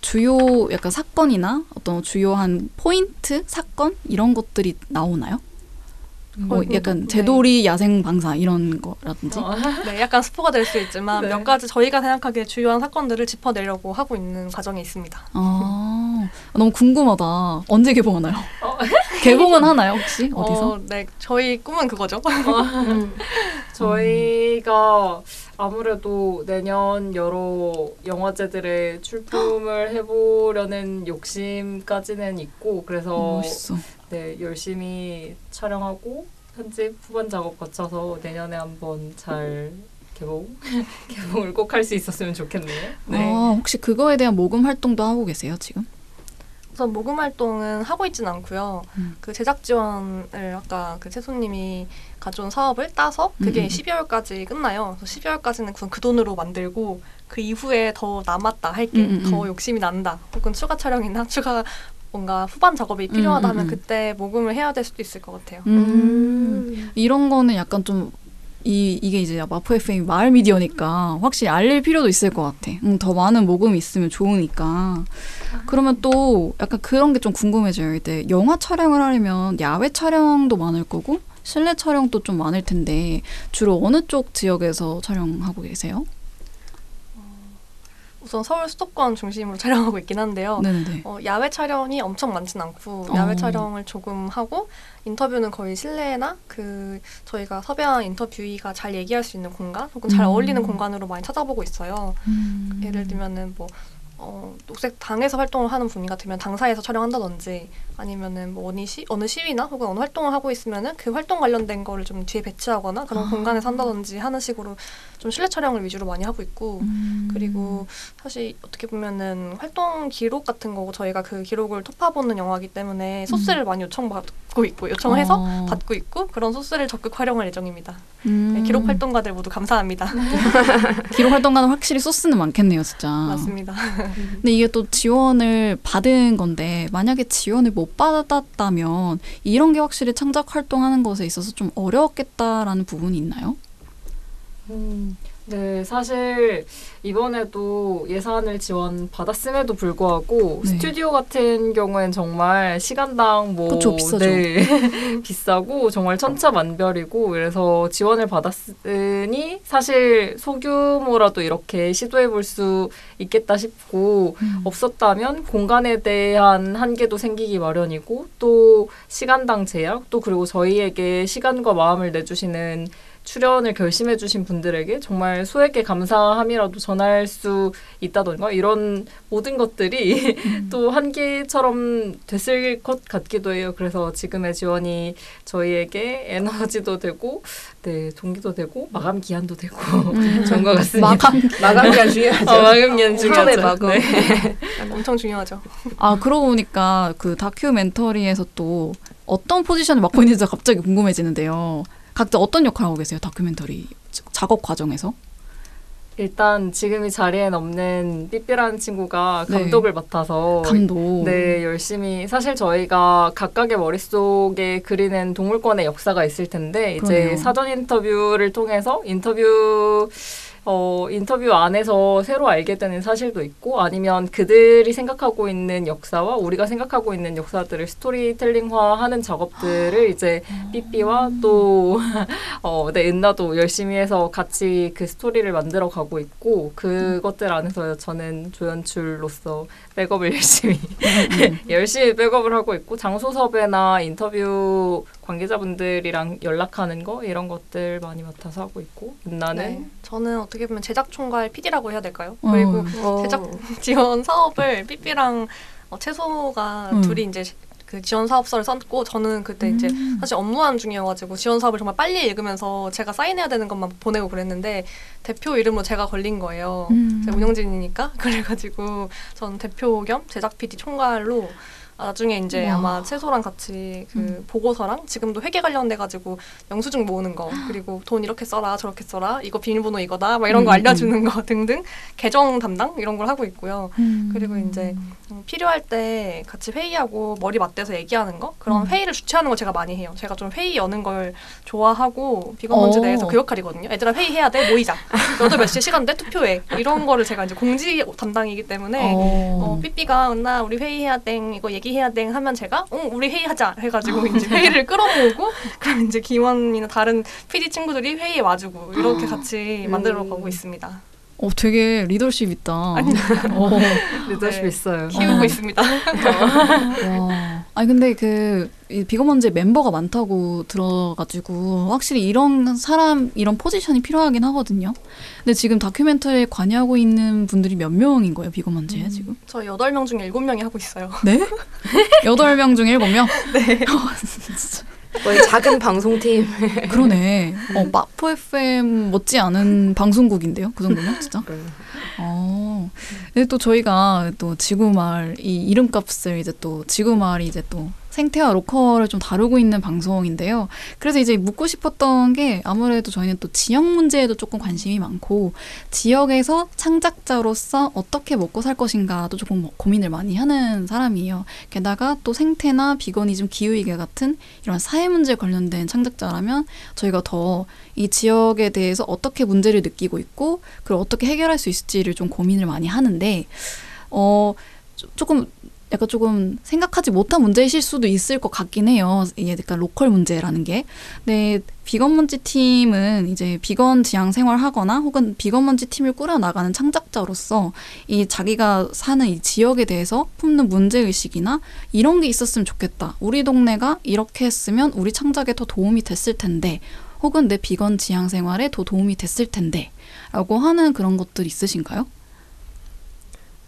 주요 약간 사건이나 어떤 주요한 포인트 사건 이런 것들이 나오나요? 뭐 어, 약간 네. 제돌이 야생 방사 이런 거라든지. 어, 네, 약간 스포가 될 수 있지만 네. 몇 가지 저희가 생각하기에 주요한 사건들을 짚어내려고 하고 있는 과정에 있습니다. 아 너무 궁금하다. 언제 개봉하나요? 어. 개봉은 하나요 혹시 어디서? 어, 네, 저희 꿈은 그거죠. 음. 저희가 아무래도 내년 여러 영화제들의 출품을 해보려는 욕심까지는 있고 그래서 멋있어. 네 열심히 촬영하고 편집 후반 작업 거쳐서 내년에 한번 잘 개봉 개봉을 꼭 할 수 있었으면 좋겠네요. 네. 아 혹시 그거에 대한 모금 활동도 하고 계세요 지금? 우선 모금 활동은 하고 있진 않고요. 음. 그 제작 지원을 아까 그 채소님이 가져온 사업을 따서 그게 음, 음. 12월까지 끝나요. 그래서 12월까지는 그, 그 돈으로 만들고 그 이후에 더 남았다 할게 음, 음, 더 음. 욕심이 난다. 혹은 추가 촬영이나 추가 뭔가 후반 작업이 필요하다 음, 음, 음. 그때 모금을 해야 될 수도 있을 것 같아요. 음. 이런 거는 약간 좀 이 이게 이제 마포 FM 마을 미디어니까 확실히 알릴 필요도 있을 것 같아. 음, 더 많은 모금이 있으면 좋으니까. 그러면 또 약간 그런 게 좀 궁금해져요. 이제 영화 촬영을 하려면 야외 촬영도 많을 거고 실내 촬영도 좀 많을 텐데 주로 어느 쪽 지역에서 촬영하고 계세요? 우선 서울 수도권 중심으로 촬영하고 있긴 한데요. 어, 야외 촬영이 엄청 많진 않고 어. 야외 촬영을 조금 하고 인터뷰는 거의 실내나 그 저희가 섭외한 인터뷰이가 잘 얘기할 수 있는 공간 혹은 잘 음. 어울리는 공간으로 많이 찾아보고 있어요. 음. 예를 들면은 뭐 어, 녹색 당에서 활동을 하는 분이 같으면 당사에서 촬영한다든지 아니면은 뭐 어느 시 어느 시위나 혹은 어느 활동을 하고 있으면은 그 활동 관련된 거를 좀 뒤에 배치하거나 그런 아. 공간에서 한다든지 하는 식으로 좀 실내 촬영을 위주로 많이 하고 있고 음. 그리고 사실 어떻게 보면은 활동 기록 같은 거고 저희가 그 기록을 토파보는 영화이기 때문에 소스를 많이 요청받고 있고 요청해서 음. 어. 받고 있고 그런 소스를 적극 활용할 예정입니다. 음. 네, 기록 활동가들 모두 감사합니다. 기록 활동가는 확실히 소스는 많겠네요, 진짜. 맞습니다. 근데 이게 또 지원을 받은 건데 만약에 지원을 못 받았다면 이런 게 확실히 창작 활동하는 것에 있어서 좀 어려웠겠다라는 부분이 있나요? 음, 네, 사실 이번에도 예산을 지원 받았음에도 불구하고 네. 스튜디오 같은 경우엔 정말 시간당 뭐 그쵸, 비싸죠. 네, 비싸고 정말 천차만별이고 그래서 지원을 받았으니 사실 소규모라도 이렇게 시도해 볼 수 있겠다 싶고 음. 없었다면 공간에 대한 한계도 생기기 마련이고 또 시간당 제약 또 그리고 저희에게 시간과 마음을 내주시는 출연을 결심해 주신 분들에게 정말 소에게 감사함이라도 전할 수 있다던가 이런 모든 것들이 또 한계처럼 됐을 것 같기도 해요. 그래서 지금의 지원이 저희에게 에너지도 되고 네, 동기도 되고 마감 기한도 되고 좋은 것 같습니다. 마감. 마감 기간 중요하죠. 어, 마감 기한 중요하죠. 처음에 마감. 네. 엄청 중요하죠. 아 그러고 보니까 그 다큐멘터리에서 또 어떤 포지션을 맡고 있는지 갑자기 궁금해지는데요. 각자 어떤 역할 하고 계세요? 다큐멘터리 작업 과정에서? 일단 지금 이 자리엔 없는 삐삐라는 친구가 네. 감독을 맡아서 감독. 네, 열심히 사실 저희가 각각의 머릿속에 그리는 동물권의 역사가 있을 텐데 이제 그러네요. 사전 인터뷰를 통해서 인터뷰 어, 인터뷰 안에서 새로 알게 되는 사실도 있고 아니면 그들이 생각하고 있는 역사와 우리가 생각하고 있는 역사들을 스토리텔링화 하는 작업들을 이제 삐삐와 또 어, 네, 은나도 열심히 해서 같이 그 스토리를 만들어 가고 있고 그것들 안에서 저는 조연출로서 백업을 열심히 열심히 백업을 하고 있고 장소 섭외나 인터뷰 관계자분들이랑 연락하는 거 이런 것들 많이 맡아서 하고 있고 은나는 네. 저는 어떻게 보면 제작 총괄 PD라고 해야 될까요? 어. 그리고 어. 제작 지원 사업을 삐삐랑 어, 채소가 음. 둘이 이제 그 지원 사업서를 썼고 저는 그때 이제 음. 사실 업무한 중이어가지고 지원 사업을 정말 빨리 읽으면서 제가 사인해야 되는 것만 보내고 그랬는데 대표 이름으로 제가 걸린 거예요. 음. 제가 운영진이니까 그래가지고 전 대표 겸 제작 PD 총괄로 나중에 이제 와. 아마 채소랑 같이 그 음. 보고서랑 지금도 회계 관련돼 가지고 영수증 모으는 거 그리고 돈 이렇게 써라 저렇게 써라 이거 비밀번호 이거다 막 이런 거 음, 알려주는 거 등등 계정 담당 이런 걸 하고 있고요. 음. 그리고 이제 음, 필요할 때 같이 회의하고 머리 맞대서 얘기하는 거 그런 음. 회의를 주최하는 걸 제가 많이 해요. 제가 좀 회의 여는 걸 좋아하고 비건 문제 어. 내에서 그 역할이거든요. 얘들아 회의해야 돼 모이자. 너도 몇 시에 시간 돼 투표해. 이런 거를 제가 이제 공지 담당이기 때문에 어. 어, 삐삐가 나 우리 회의해야 땡 이거 얘기 해야 땡 하면 제가 어 우리 회의하자 해가지고 이제 회의를 끌어모으고 그럼 이제 기원이나 다른 PD 친구들이 회의에 와주고 이렇게 같이 만들어 가고 있습니다. 어, 되게 리더십 있다. 어. 리더십 네. 있어요. 키우고 있습니다. 와. 아니 근데 그 비거먼즈 멤버가 많다고 들어가지고 확실히 이런 사람 이런 포지션이 필요하긴 하거든요. 근데 지금 다큐멘터리에 관여하고 있는 분들이 몇 명인 거예요, 비거먼즈에 지금? 저 여덟 명 중에 일곱 명이 하고 있어요. 네? 여덟 명중 일곱 명? 네. 거의 작은 방송팀. 그러네. 어, 마포 FM 못지 않은 방송국인데요, 그 정도면 진짜. 어. 근데 또 저희가 또 지구마을 이 이름값을 이제 또 지구마을이 이제 또 생태와 로컬을 좀 다루고 있는 방송인데요. 그래서 이제 묻고 싶었던 게 아무래도 저희는 또 지역 문제에도 조금 관심이 많고 지역에서 창작자로서 어떻게 먹고 살 것인가도 조금 뭐 고민을 많이 하는 사람이에요. 게다가 또 생태나 비거니즘, 기후위기 같은 이런 사회 문제 관련된 창작자라면 저희가 더 이 지역에 대해서 어떻게 문제를 느끼고 있고 그걸 어떻게 해결할 수 있을지를 좀 고민을 많이 하는데 어 조- 조금 약간 조금 생각하지 못한 문제이실 수도 있을 것 같긴 해요. 이게 약간 로컬 문제라는 게. 근데 비건 먼지 팀은 이제 비건 지향 생활하거나 혹은 비건 먼지 팀을 꾸려 나가는 창작자로서 이 자기가 사는 이 지역에 대해서 품는 문제 의식이나 이런 게 있었으면 좋겠다. 우리 동네가 이렇게 했으면 우리 창작에 더 도움이 됐을 텐데 혹은 내 비건 지향 생활에 더 도움이 됐을 텐데 라고 하는 그런 것들 있으신가요?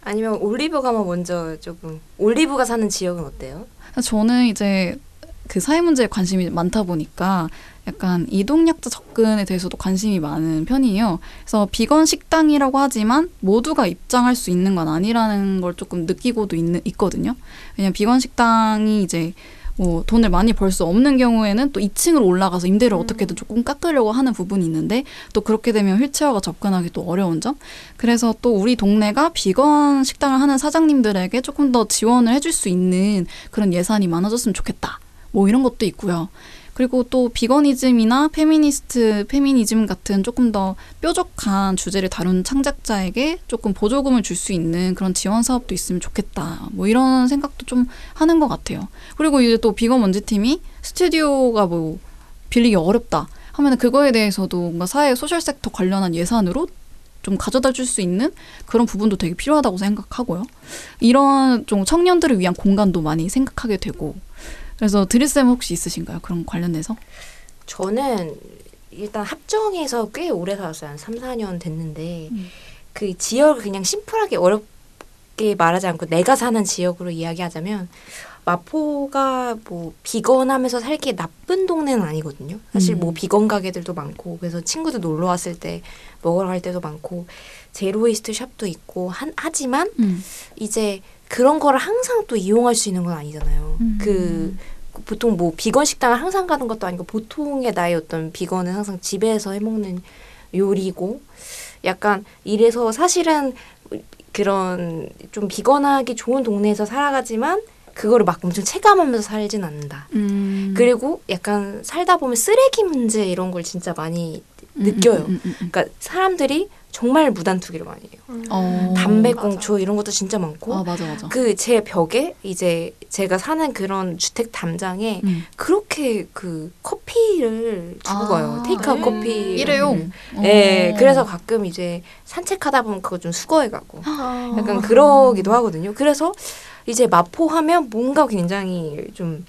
아니면 올리브가 뭐 먼저 조금 올리브가 사는 지역은 어때요? 저는 이제 그 사회 문제에 관심이 많다 보니까 약간 이동약자 접근에 대해서도 관심이 많은 편이에요. 그래서 비건 식당이라고 하지만 모두가 입장할 수 있는 건 아니라는 걸 조금 느끼고도 있는, 있거든요. 왜냐면 비건 식당이 이제 뭐 돈을 많이 벌 수 없는 경우에는 또 2층으로 올라가서 임대를 어떻게든 조금 깎으려고 하는 부분이 있는데 또 그렇게 되면 휠체어가 접근하기 또 어려운 점. 그래서 또 우리 동네가 비건 식당을 하는 사장님들에게 조금 더 지원을 해줄 수 있는 그런 예산이 많아졌으면 좋겠다. 뭐 이런 것도 있고요. 그리고 또 비거니즘이나 페미니스트, 페미니즘 같은 조금 더 뾰족한 주제를 다룬 창작자에게 조금 보조금을 줄 수 있는 그런 지원 사업도 있으면 좋겠다. 뭐 이런 생각도 좀 하는 것 같아요. 그리고 이제 또 비건 먼지 팀이 스튜디오가 뭐 빌리기 어렵다 하면 그거에 대해서도 뭔가 사회 소셜 섹터 관련한 예산으로 좀 가져다 줄 수 있는 그런 부분도 되게 필요하다고 생각하고요. 이런 좀 청년들을 위한 공간도 많이 생각하게 되고 그래서 드리쌤 혹시 있으신가요? 그런 관련해서? 저는 일단 합정에서 꽤 오래 살았어요. 한 3, 4년 됐는데 음. 그 지역을 그냥 심플하게 어렵게 말하지 않고 내가 사는 지역으로 이야기하자면 마포가 뭐 비건하면서 살기 나쁜 동네는 아니거든요. 사실 음. 뭐 비건 가게들도 많고 그래서 친구들 놀러 왔을 때 먹으러 갈 때도 많고 제로웨이스트 샵도 있고 한 하지만 음. 이제 그런 거를 항상 또 이용할 수 있는 건 아니잖아요. 음. 그 보통 뭐 비건 식당을 항상 가는 것도 아니고 보통의 나의 어떤 비건은 항상 집에서 해먹는 요리고 약간 이래서 사실은 그런 좀 비건하기 좋은 동네에서 살아가지만 그거를 막 엄청 체감하면서 살진 않는다. 음. 그리고 약간 살다 보면 쓰레기 문제 이런 걸 진짜 많이 느껴요. 음, 음, 음, 음. 그러니까 사람들이 정말 무단투기를 많이 해요. 어. 담배꽁초 이런 것도 진짜 많고 아 맞아 맞아. 그 제 벽에 이제 제가 사는 그런 주택 담장에 음. 그렇게 그 커피를 주고 아, 가요. 테이크아웃 네. 커피. 일회용. 네, 어. 그래서 가끔 이제 산책하다 보면 그거 좀 수거해 가고 아. 약간 그러기도 하거든요. 그래서 이제 마포 하면 뭔가 굉장히 좀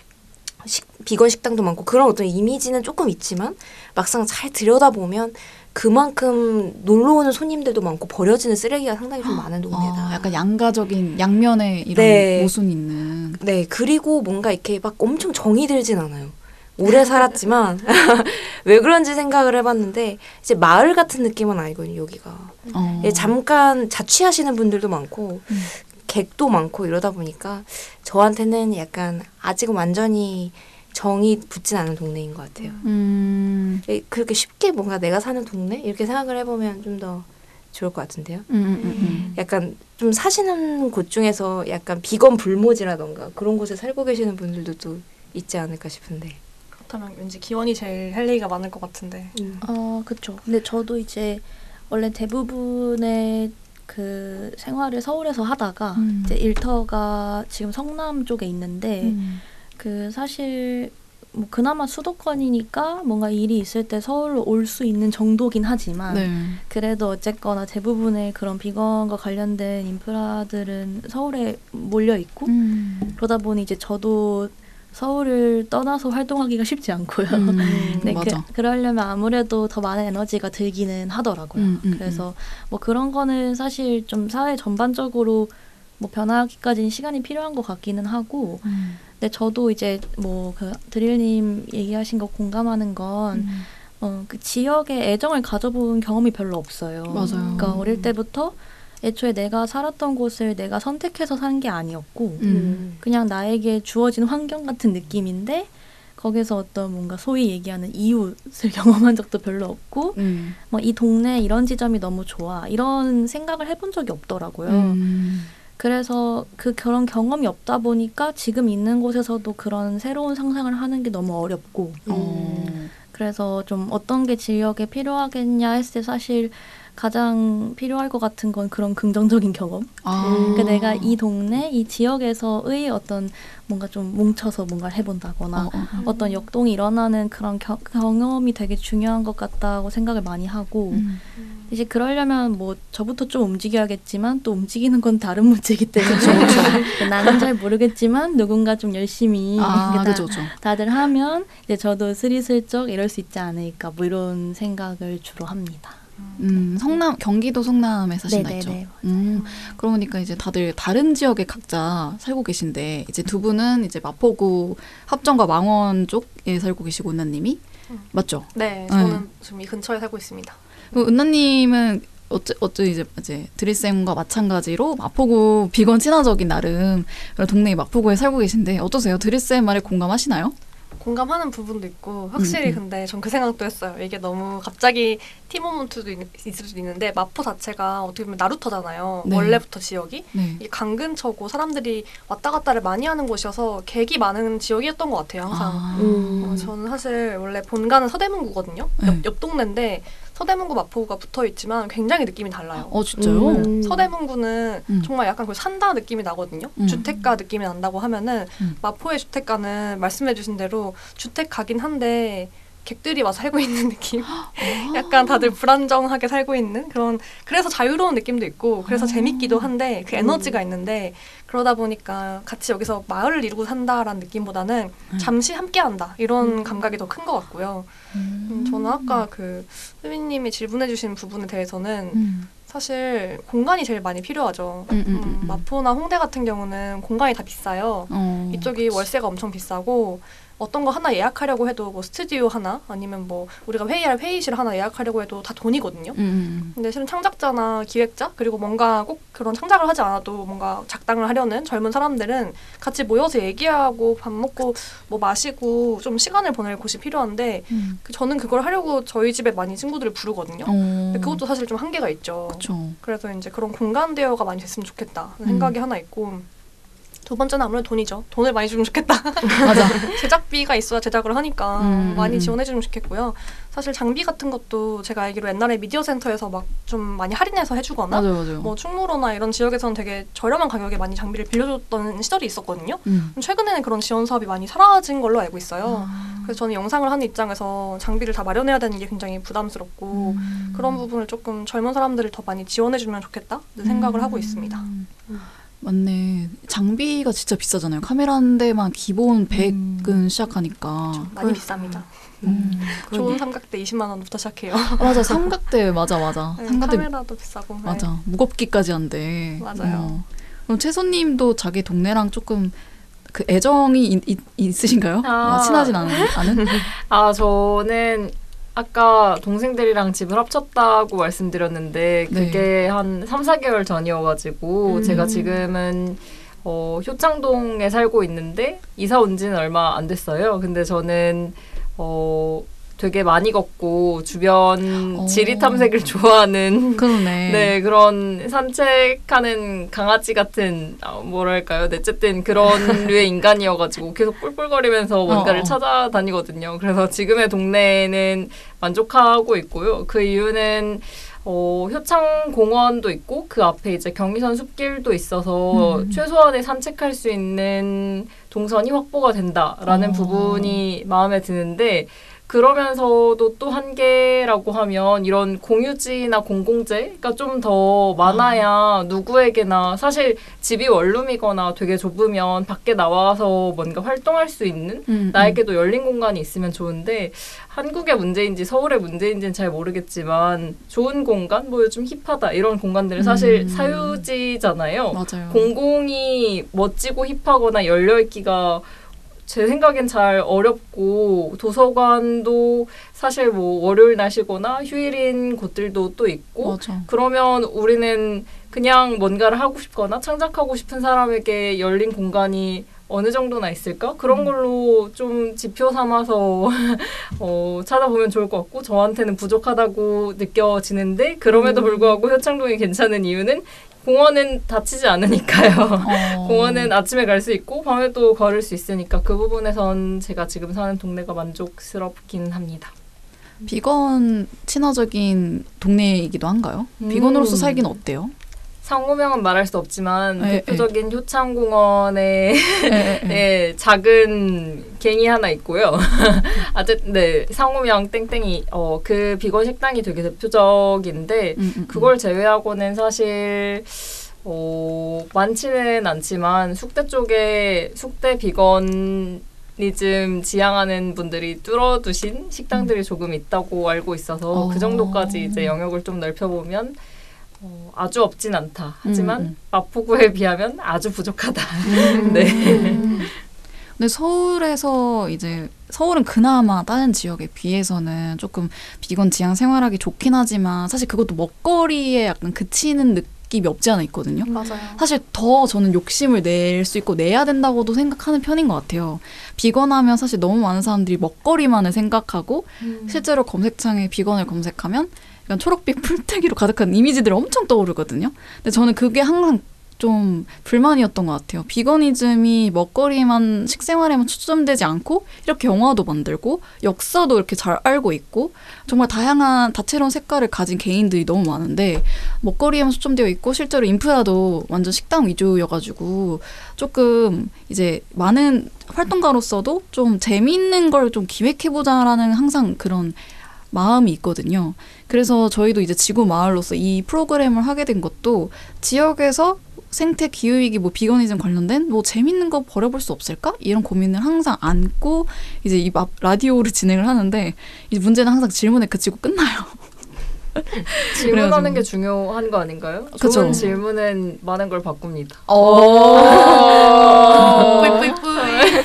식, 비건 식당도 많고 그런 어떤 이미지는 조금 있지만 막상 잘 들여다보면 그만큼 놀러 오는 손님들도 많고 버려지는 쓰레기가 상당히 좀 많은 동네다. 어, 약간 양가적인 양면에 이런 네. 모순이 있는. 네, 그리고 뭔가 이렇게 막 엄청 정이 들진 않아요. 오래 살았지만 왜 그런지 생각을 해봤는데 이제 마을 같은 느낌은 아니거든요 여기가. 어. 예, 잠깐 자취하시는 분들도 많고 음. 객도 많고 이러다 보니까 저한테는 약간 아직은 완전히 정이 붙진 않은 동네인 것 같아요. 음. 예, 그렇게 쉽게 뭔가 내가 사는 동네 이렇게 생각을 해보면 좀 더 좋을 것 같은데요. 음, 음, 음, 음. 약간 좀 사시는 곳 중에서 약간 비건 불모지라던가 그런 곳에 살고 계시는 분들도 또 있지 않을까 싶은데. 그렇다면 왠지 기원이 제일 할 얘기가 많을 것 같은데. 음. 어, 그쵸. 근데 저도 이제 원래 대부분의 그 생활을 서울에서 하다가 음. 이제 일터가 지금 성남 쪽에 있는데 음. 그 사실 뭐 그나마 수도권이니까 뭔가 일이 있을 때 서울로 올 수 있는 정도긴 하지만 네. 그래도 어쨌거나 대부분의 그런 비건과 관련된 인프라들은 서울에 몰려 있고 음. 그러다 보니 이제 저도 서울을 떠나서 활동하기가 쉽지 않고요. 음. 네, 맞아. 그, 그러려면 아무래도 더 많은 에너지가 들기는 하더라고요. 음, 음, 그래서 뭐 그런 거는 사실 좀 사회 전반적으로 뭐 변하기까지는 시간이 필요한 것 같기는 하고, 음. 근데 저도 이제 뭐 그 드릴님 얘기하신 거 공감하는 건, 음. 어, 그 지역에 애정을 가져본 경험이 별로 없어요. 맞아요. 그러니까 어릴 때부터 애초에 내가 살았던 곳을 내가 선택해서 산 게 아니었고 음. 그냥 나에게 주어진 환경 같은 느낌인데 거기서 어떤 뭔가 소위 얘기하는 이웃을 경험한 적도 별로 없고 음. 뭐이 동네 이런 지점이 너무 좋아 이런 생각을 해본 적이 없더라고요. 음. 그래서 그 그런 경험이 없다 보니까 지금 있는 곳에서도 그런 새로운 상상을 하는 게 너무 어렵고 어. 그래서 좀 어떤 게 지역에 필요하겠냐 했을 때 사실 가장 필요할 것 같은 건 그런 긍정적인 경험. 아. 그러니까 내가 이 동네, 이 지역에서의 어떤 뭔가 좀 뭉쳐서 뭔가를 해본다거나 어, 어. 어, 떤 역동이 일어나는 그런 겨- 경험이 되게 중요한 것 같다고 생각을 많이 하고 음. 이제 그러려면 뭐 저부터 좀 움직여야겠지만 또 움직이는 건 다른 문제이기 때문에 나는 잘 모르겠지만 누군가 좀 열심히 아, 다. 다들 하면 이제 저도 스리슬쩍 이럴 수 있지 않을까 뭐 이런 생각을 주로 합니다. 음, 성남 경기도 성남에 사신다 했죠. 음, 그러니까 이제 다들 다른 지역에 각자 살고 계신데 이제 두 분은 이제 마포구 합정과 망원 쪽에 살고 계시고 은나님이 음. 맞죠? 네, 저는 지금 이 근처에 살고 있습니다. 그 은나님은 어째 어째 이제 이제 드리쌤과 마찬가지로 마포구 비건 친화적인 나름 동네 마포구에 살고 계신데 어떠세요? 드리쌤 말에 공감하시나요? 공감하는 부분도 있고 확실히 음, 음. 근데 전 그 생각도 했어요. 이게 너무 갑자기 티모먼트도 있, 있을 수도 있는데 마포 자체가 어떻게 보면 나루터잖아요. 네. 원래부터 지역이 네. 이게 강 근처고 사람들이 왔다 갔다를 많이 하는 곳이어서 객이 많은 지역이었던 것 같아요. 항상. 아, 어, 저는 사실 원래 본가는 서대문구거든요. 네. 옆, 옆 동네인데 서대문구 마포구가 붙어 있지만 굉장히 느낌이 달라요. 어 진짜요? 음. 서대문구는 음. 정말 약간 그 산다 느낌이 나거든요. 음. 주택가 느낌이 난다고 하면은 음. 마포의 주택가는 말씀해주신 대로 주택 가긴 한데 객들이 와서 살고 있는 느낌. 약간 다들 불안정하게 살고 있는 그런 그래서 자유로운 느낌도 있고 그래서 아. 재밌기도 한데 그 음. 에너지가 있는데 그러다 보니까 같이 여기서 마을을 이루고 산다라는 느낌보다는 음. 잠시 함께한다 이런 음. 감각이 더 큰 것 같고요. 음, 저는 아까 그 수빈님이 질문해주신 부분에 대해서는 음. 사실 공간이 제일 많이 필요하죠. 음, 음. 마포나 홍대 같은 경우는 공간이 다 비싸요. 어. 이쪽이 월세가 엄청 비싸고 어떤 거 하나 예약하려고 해도 뭐 스튜디오 하나 아니면 뭐 우리가 회의할 회의실 하나 예약하려고 해도 다 돈이거든요. 음, 음. 근데 실은 창작자나 기획자 그리고 뭔가 꼭 그런 창작을 하지 않아도 뭔가 작당을 하려는 젊은 사람들은 같이 모여서 얘기하고 밥 먹고 뭐 마시고 좀 시간을 보낼 곳이 필요한데 음. 그 저는 그걸 하려고 저희 집에 많이 친구들을 부르거든요. 어. 그것도 사실 좀 한계가 있죠. 그렇죠. 그래서 이제 그런 공간 대여가 많이 됐으면 좋겠다 음. 생각이 하나 있고 두 번째는 아무래도 돈이죠. 돈을 많이 주면 좋겠다. 맞아. 제작비가 있어야 제작을 하니까 음, 많이 음. 지원해 주면 좋겠고요. 사실 장비 같은 것도 제가 알기로 옛날에 미디어 센터에서 막 좀 많이 할인해서 해주거나 맞아요, 맞아요. 뭐 충무로나 이런 지역에서는 되게 저렴한 가격에 많이 장비를 빌려줬던 시절이 있었거든요. 음. 최근에는 그런 지원 사업이 많이 사라진 걸로 알고 있어요. 아. 그래서 저는 영상을 하는 입장에서 장비를 다 마련해야 되는 게 굉장히 부담스럽고 음. 그런 부분을 조금 젊은 사람들을 더 많이 지원해 주면 좋겠다 생각을 하고 있습니다. 음. 맞네. 장비가 진짜 비싸잖아요. 카메라 한 대만 기본 100은 시작하니까. 많이 비쌉니다. 음. 좋은 삼각대 20만 원부터 시작해요. 아, 맞아. 삼각대 맞아, 맞아. 네, 삼각대 카메라도 비싸고. 네. 맞아. 무겁기까지 한데. 맞아요. 어. 그럼 채소님도 자기 동네랑 조금 그 애정이 있, 있, 있으신가요? 아. 아, 친하진 않은? 않은? 아 저는 아까 동생들이랑 집을 합쳤다고 말씀드렸는데 네. 그게 한 3, 4개월 전이어가지고 음. 제가 지금은 어, 효창동에 살고 있는데 이사 온 지는 얼마 안 됐어요. 근데 저는 어, 되게 많이 걷고 주변 어. 지리 탐색을 좋아하는 그러네. 네, 그런 산책하는 강아지 같은, 아, 뭐랄까요. 네, 어쨌든 그런 류의 인간이어가지고 계속 뿔뿔거리면서 뭔가를 어, 어. 찾아다니거든요. 그래서 지금의 동네는 만족하고 있고요. 그 이유는 어, 효창 공원도 있고 그 앞에 이제 경의선 숲길도 있어서 음. 최소한의 산책할 수 있는 동선이 확보가 된다라는 어. 부분이 마음에 드는데 그러면서도 또 한계라고 하면 이런 공유지나 공공재가 좀 더 많아야 누구에게나 사실 집이 원룸이거나 되게 좁으면 밖에 나와서 뭔가 활동할 수 있는 음, 나에게도 열린 공간이 있으면 좋은데 한국의 문제인지 서울의 문제인지는 잘 모르겠지만 좋은 공간 뭐 요즘 힙하다 이런 공간들은 사실 음. 사유지잖아요. 맞아요. 공공이 멋지고 힙하거나 열려 있기가 제 생각엔 잘 어렵고 도서관도 사실 뭐 월요일 날이거나 휴일인 곳들도 또 있고 맞아. 그러면 우리는 그냥 뭔가를 하고 싶거나 창작하고 싶은 사람에게 열린 공간이 어느 정도나 있을까? 그런 걸로 좀 지표 삼아서 어, 찾아보면 좋을 것 같고 저한테는 부족하다고 느껴지는데 그럼에도 불구하고 효창동이 괜찮은 이유는 공원은 다치지 않으니까요. 어. 공원은 아침에 갈 수 있고 밤에도 걸을 수 있으니까 그 부분에선 제가 지금 사는 동네가 만족스럽긴 합니다. 비건 친화적인 동네이기도 한가요? 비건으로서 음. 살기는 어때요? 상호명은 말할 수 없지만 네, 대표적인 효창공원의 네, 네, 작은 갱이 하나 있고요. 아주 네 상호명 땡땡이 어 그 비건 식당이 되게 대표적인데 음, 음, 그걸 제외하고는 사실 어 많지는 않지만 숙대 쪽에 숙대 비건 니즘 지향하는 분들이 뚫어두신 식당들이 조금 있다고 알고 있어서 음. 어. 그 정도까지 이제 영역을 좀 넓혀보면 어, 아주 없진 않다. 하지만 음, 음. 마포구에 비하면 아주 부족하다. 음. 네. 근데 서울에서 이제 서울은 그나마 다른 지역에 비해서는 조금 비건 지향 생활하기 좋긴 하지만 사실 그것도 먹거리에 약간 그치는 느낌이 없지 않아 있거든요. 맞아요. 사실 더 저는 욕심을 낼 수 있고 내야 된다고도 생각하는 편인 것 같아요. 비건하면 사실 너무 많은 사람들이 먹거리만을 생각하고 실제로 검색창에 비건을 검색하면 약간 초록빛 풀떼기로 가득한 이미지들이 엄청 떠오르거든요. 근데 저는 그게 항상 좀 불만이었던 것 같아요. 비거니즘이 먹거리만 식생활에만 초점되지 않고 이렇게 영화도 만들고 역사도 이렇게 잘 알고 있고 정말 다양한 다채로운 색깔을 가진 개인들이 너무 많은데 먹거리에만 초점되어 있고 실제로 인프라도 완전 식당 위주여가지고 조금 이제 많은 활동가로서도 좀 재미있는 걸 좀 기획해보자라는 항상 그런 마음이 있거든요. 그래서 저희도 이제 지구 마을로서 이 프로그램을 하게 된 것도 지역에서 생태 기후 위기 뭐 비거니즘 관련된 뭐 재밌는 거 버려볼 수 없을까 이런 고민을 항상 안고 이제 이 마- 라디오를 진행을 하는데 이 문제는 항상 질문에 그치고 끝나요. 질문하는 그래가지고. 게 중요한 거 아닌가요? 그쵸. 좋은 질문은 많은 걸 바꿉니다. 어. 뿌이뿌이뿌이.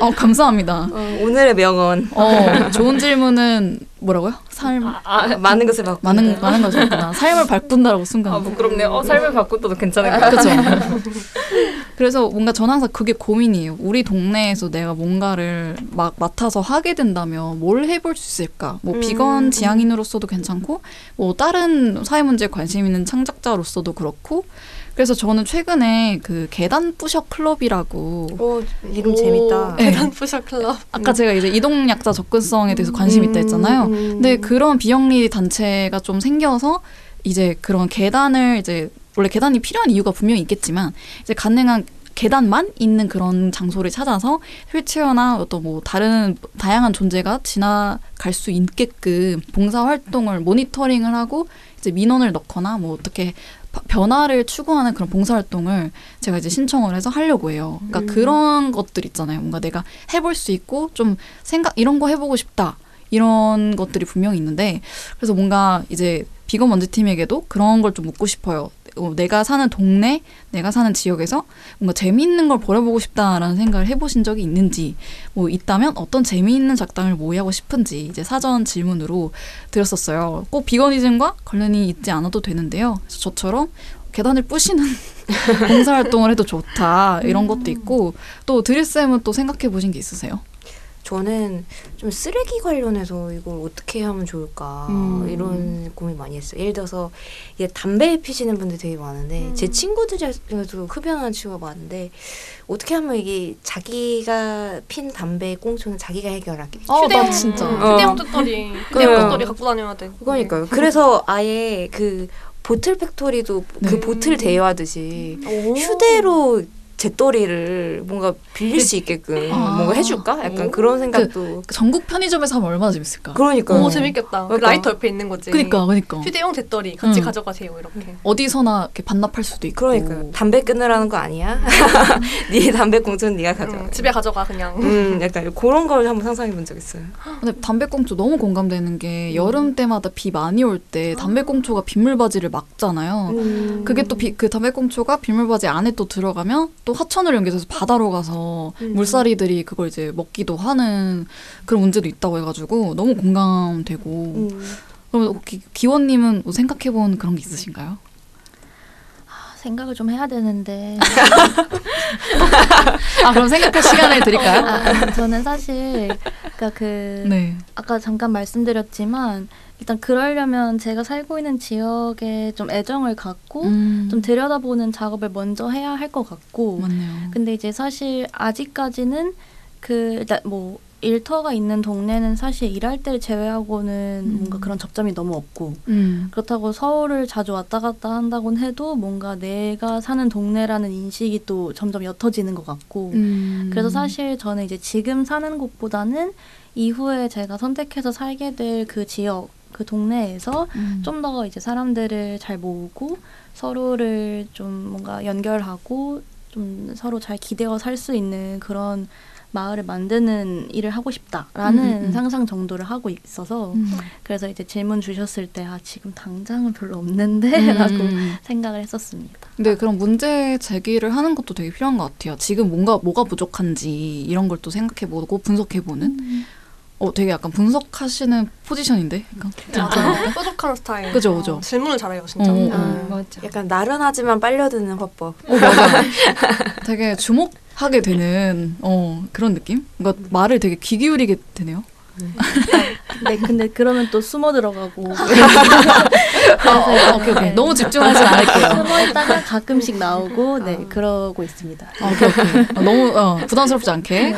어 감사합니다. 어, 오늘의 명언 어 좋은 질문은 뭐라고요? 삶 아, 아, 많은 것을 바꾼 많은 많은 거였구나. 삶을 바꾼다라고 순간. 아 부끄럽네요. 어, 삶을 바꿔도 괜찮을 것 그렇죠. 그래서 뭔가 저는 항상 그게 고민이에요. 우리 동네에서 내가 뭔가를 막 맡아서 하게 된다면 뭘 해볼 수 있을까? 뭐 음, 비건 음. 지향인으로서도 괜찮고, 뭐 다른 사회 문제에 관심 있는 창작자로서도 그렇고. 그래서 저는 최근에 그 계단 부셔 클럽이라고 오 이름 오, 재밌다 네. 계단 푸셔 클럽. 아까 제가 이제 이동 약자 접근성에 대해서 관심 있다 했잖아요. 음, 음. 근데 그런 비영리 단체가 좀 생겨서 이제 그런 계단을 이제 원래 계단이 필요한 이유가 분명히 있겠지만 이제 가능한 계단만 있는 그런 장소를 찾아서 휠체어나 어떤 뭐 다른 다양한 존재가 지나갈 수 있게끔 봉사 활동을 모니터링을 하고 이제 민원을 넣거나 뭐 어떻게 바- 변화를 추구하는 그런 봉사 활동을 제가 이제 신청을 해서 하려고 해요. 그러니까 음. 그런 것들 있잖아요. 뭔가 내가 해볼 수 있고 좀 생각 이런 거 해보고 싶다. 이런 것들이 분명히 있는데 그래서 뭔가 이제 비건 먼지 팀에게도 그런 걸 좀 묻고 싶어요. 어, 내가 사는 동네, 내가 사는 지역에서 뭔가 재미있는 걸 버려보고 싶다라는 생각을 해보신 적이 있는지, 뭐 있다면 어떤 재미있는 작당을 모의하고 싶은지 이제 사전 질문으로 드렸었어요. 꼭 비건이즘과 관련이 있지 않아도 되는데요. 그래서 저처럼 계단을 부시는 봉사활동을 해도 좋다 이런 것도 있고 또 드릴 쌤은 또 생각해 보신 게 있으세요? 저는 좀 쓰레기 관련해서 이걸 어떻게 하면 좋을까 음. 이런 고민 많이 했어요. 예를 들어서 이게 담배 피시는 분들 되게 많은데 음. 제 친구들 중에도 흡연하는 친구가 많은데 어떻게 하면 이게 자기가 핀 담배 꽁초는 자기가 해결하기. 어, 나 휴대용 진짜. 어. 휴대용 뚜껑이 휴대용 그래요. 뚜껑이 갖고 다녀야 돼. 그러니까요. 그래서 아예 그 보틀 팩토리도 그 네. bottle 대여하듯이 오. 휴대로 재떨이를 뭔가 빌릴 수 있게끔 아. 뭔가 해줄까? 약간 오. 그런 생각도. 전국 편의점에서 하면 얼마나 재밌을까? 그러니까요. 오 재밌겠다. 그 그러니까. 라이터 옆에 있는 거지. 그니까, 그니까. 휴대용 재떨이 같이 음. 가져가세요 이렇게. 어디서나 이렇게 반납할 수도 있고. 그러니까요. 담배 끊으라는 거 아니야? 네 담배 꽁초는 네가 가져가. 음, 집에 가져가 그냥. 음, 약간 그런 걸 한번 상상해 본 적 있어요. 근데 담배꽁초 너무 공감되는 게 여름 때마다 비 많이 올 때 담배꽁초가 빗물바지를 막잖아요. 음. 그게 또 그 담배꽁초가 빗물바지 안에 또 들어가면 또 하천을 연결해서 바다로 가서 음. 물살이들이 그걸 이제 먹기도 하는 그런 문제도 있다고 해가지고 너무 공감되고. 음. 그럼 기, 기원님은 뭐 생각해본 그런 게 있으신가요? 아, 생각을 좀 해야 되는데 아 그럼 생각할 시간을 드릴까요? 아, 저는 사실 그러니까 그 네. 아까 잠깐 말씀드렸지만 일단 그러려면 제가 살고 있는 지역에 좀 애정을 갖고 음, 좀 들여다보는 작업을 먼저 해야 할 것 같고 맞네요. 근데 이제 사실 아직까지는 그 일단 뭐 일터가 있는 동네는 사실 일할 때를 제외하고는 음. 뭔가 그런 접점이 너무 없고 음. 그렇다고 서울을 자주 왔다 갔다 한다곤 해도 뭔가 내가 사는 동네라는 인식이 또 점점 옅어지는 것 같고 음. 그래서 사실 저는 이제 지금 사는 곳보다는 이후에 제가 선택해서 살게 될 그 지역 그 동네에서 음. 좀더 이제 사람들을 잘 모으고 서로를 좀 뭔가 연결하고 좀 서로 잘 기대어 살 수 있는 그런 마을을 만드는 일을 하고 싶다라는 음, 음, 음. 상상 정도를 하고 있어서 음. 그래서 이제 질문 주셨을 때 아 지금 당장은 별로 없는데라고 음. 생각을 했었습니다. 근데 그런 문제 제기를 하는 것도 되게 필요한 것 같아요. 지금 뭔가 뭐가 부족한지 이런 걸 또 생각해보고 분석해보는. 어, 되게 약간 분석하시는 포지션인데, 약간. 맞아요. 뾰족한 스타일. 그죠, 그죠. 어, 질문을 잘해요, 진짜. 어, 어. 아, 맞아. 약간 나른하지만 빨려드는 화법. 어, 맞아. 되게 주목하게 되는 어 그런 느낌? 그러니까 말을 되게 귀 기울이게 되네요. 네, 근데 그러면 또 숨어 들어가고 아, 어, 오케이 오케이. 너무 집중하지 않을게요. 숨어 있다가 가끔씩 나오고 네 그러고 있습니다. 아, 오케이 오케이. 어, 너무 어, 부담스럽지 않게.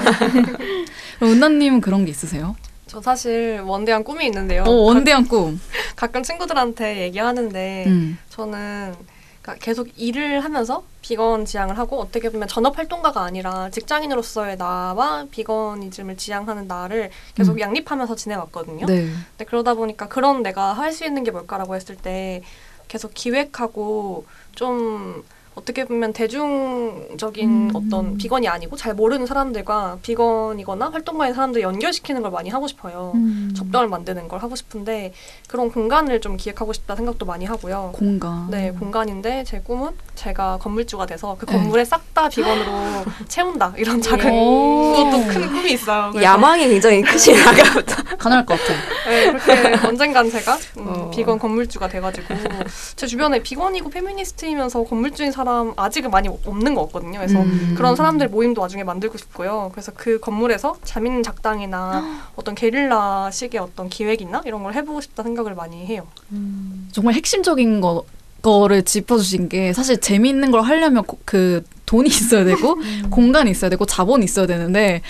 은나님은 그런 게 있으세요? 저 사실 원대한 꿈이 있는데요. 어 원대한 꿈. 가끔 친구들한테 얘기하는데 음. 저는 그러니까 계속 일을 하면서 비건 지향을 하고 어떻게 보면 전업 활동가가 아니라 직장인으로서의 나와 비건이즘을 지향하는 나를 계속 음. 양립하면서 지내왔거든요. 네. 근데 그러다 보니까 그런 내가 할 수 있는 게 뭘까라고 했을 때 계속 기획하고 좀 어떻게 보면 대중적인 음. 어떤 비건이 아니고 잘 모르는 사람들과 비건이거나 활동가인 사람들 연결시키는 걸 많이 하고 싶어요. 음. 접점을 만드는 걸 하고 싶은데 그런 공간을 좀 기획하고 싶다 생각도 많이 하고요. 공간. 네, 공간인데 제 꿈은 제가 건물주가 돼서 그 네. 건물에 싹 다 비건으로 채운다 이런 작은 오. 그것도 큰 꿈이 있어요. 야망이 굉장히 크신 아까부터. 가능할 것 같아. 네, 그렇게 언젠간 제가 음, 어. 비건 건물주가 돼가지고 제 주변에 비건이고 페미니스트이면서 건물주인 사람 아직은 많이 없는 것 같거든요. 그래서 음. 그런 사람들 모임도 나중에 만들고 싶고요. 그래서 그 건물에서 자민 작당이나 어떤 게릴라식의 어떤 기획이나 이런 걸 해보고 싶다 생각을 많이 해요. 정말 핵심적인 거 거를 짚어주신 게 사실 재미있는 걸 하려면 고- 그 돈이 있어야 되고 공간이 있어야 되고 자본이 있어야 되는데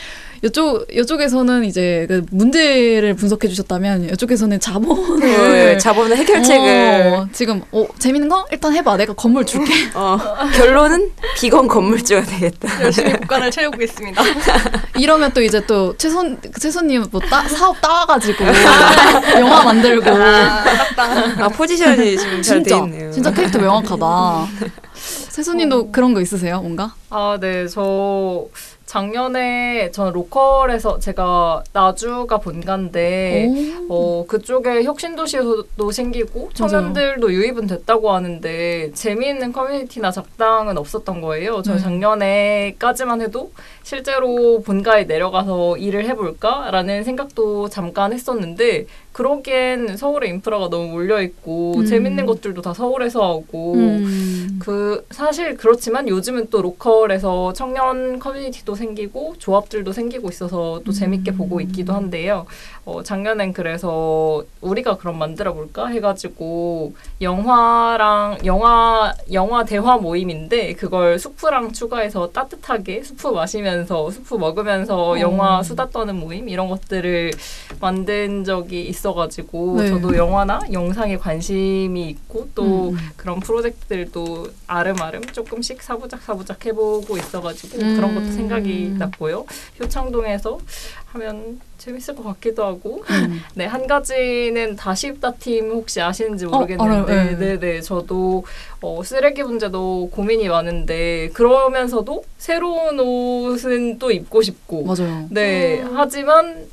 이쪽 이쪽에서는 이제 그 문제를 분석해 주셨다면 이쪽에서는 자본을 그 자본의 해결책을 어, 지금 어 재밌는 거 일단 해봐 내가 건물 줄게 어, 결론은 비건 건물주가 되겠다. 열심히 국간을 채우고 있습니다. 이러면 또 이제 또 최선 최선님 뭐 따, 사업 따와가지고 영화 만들고 아, 딱딱. 아 포지션이 지금 잘돼 진짜 있네요. 진짜 캐릭터 명확하다. 세수님도 그런 거 있으세요 뭔가? 아, 네. 저 작년에 전 로컬에서 제가 나주가 본가인데 어, 그쪽에 혁신도시도 생기고 청년들도 유입은 됐다고 하는데 재미있는 커뮤니티나 작당은 없었던 거예요. 저 네. 작년에까지만 해도 실제로 본가에 내려가서 일을 해볼까라는 생각도 잠깐 했었는데 그러기엔 서울의 인프라가 너무 몰려 있고 음. 재밌는 것들도 다 서울에서 하고 음. 그 사실 그렇지만 요즘은 또 로컬에서 청년 커뮤니티도 생기고 조합들도 생기고 있어서 또 재밌게 보고 있기도 한데요. 어, 작년엔 그래서 우리가 그럼 만들어 볼까 해가지고 영화랑 영화 영화 대화 모임인데 그걸 수프랑 추가해서 따뜻하게 수프 마시면서 수프 먹으면서 어. 영화 수다 떠는 모임 이런 것들을 만든 적이 있 어가지고 네. 저도 영화나 영상에 관심이 있고 또 음. 그런 프로젝트들도 아름아름 조금씩 사부작 사부작 해보고 있어가지고 음. 그런 것도 생각이 났고요. 효창동에서 하면 재밌을 것 같기도 하고 음. 네한 가지는 다시 입다 팀 혹시 아시는지 어, 모르겠는데 알아요. 네. 네 네 저도 어, 쓰레기 문제도 고민이 많은데 그러면서도 새로운 옷은 또 입고 싶고 맞아요. 네 하지만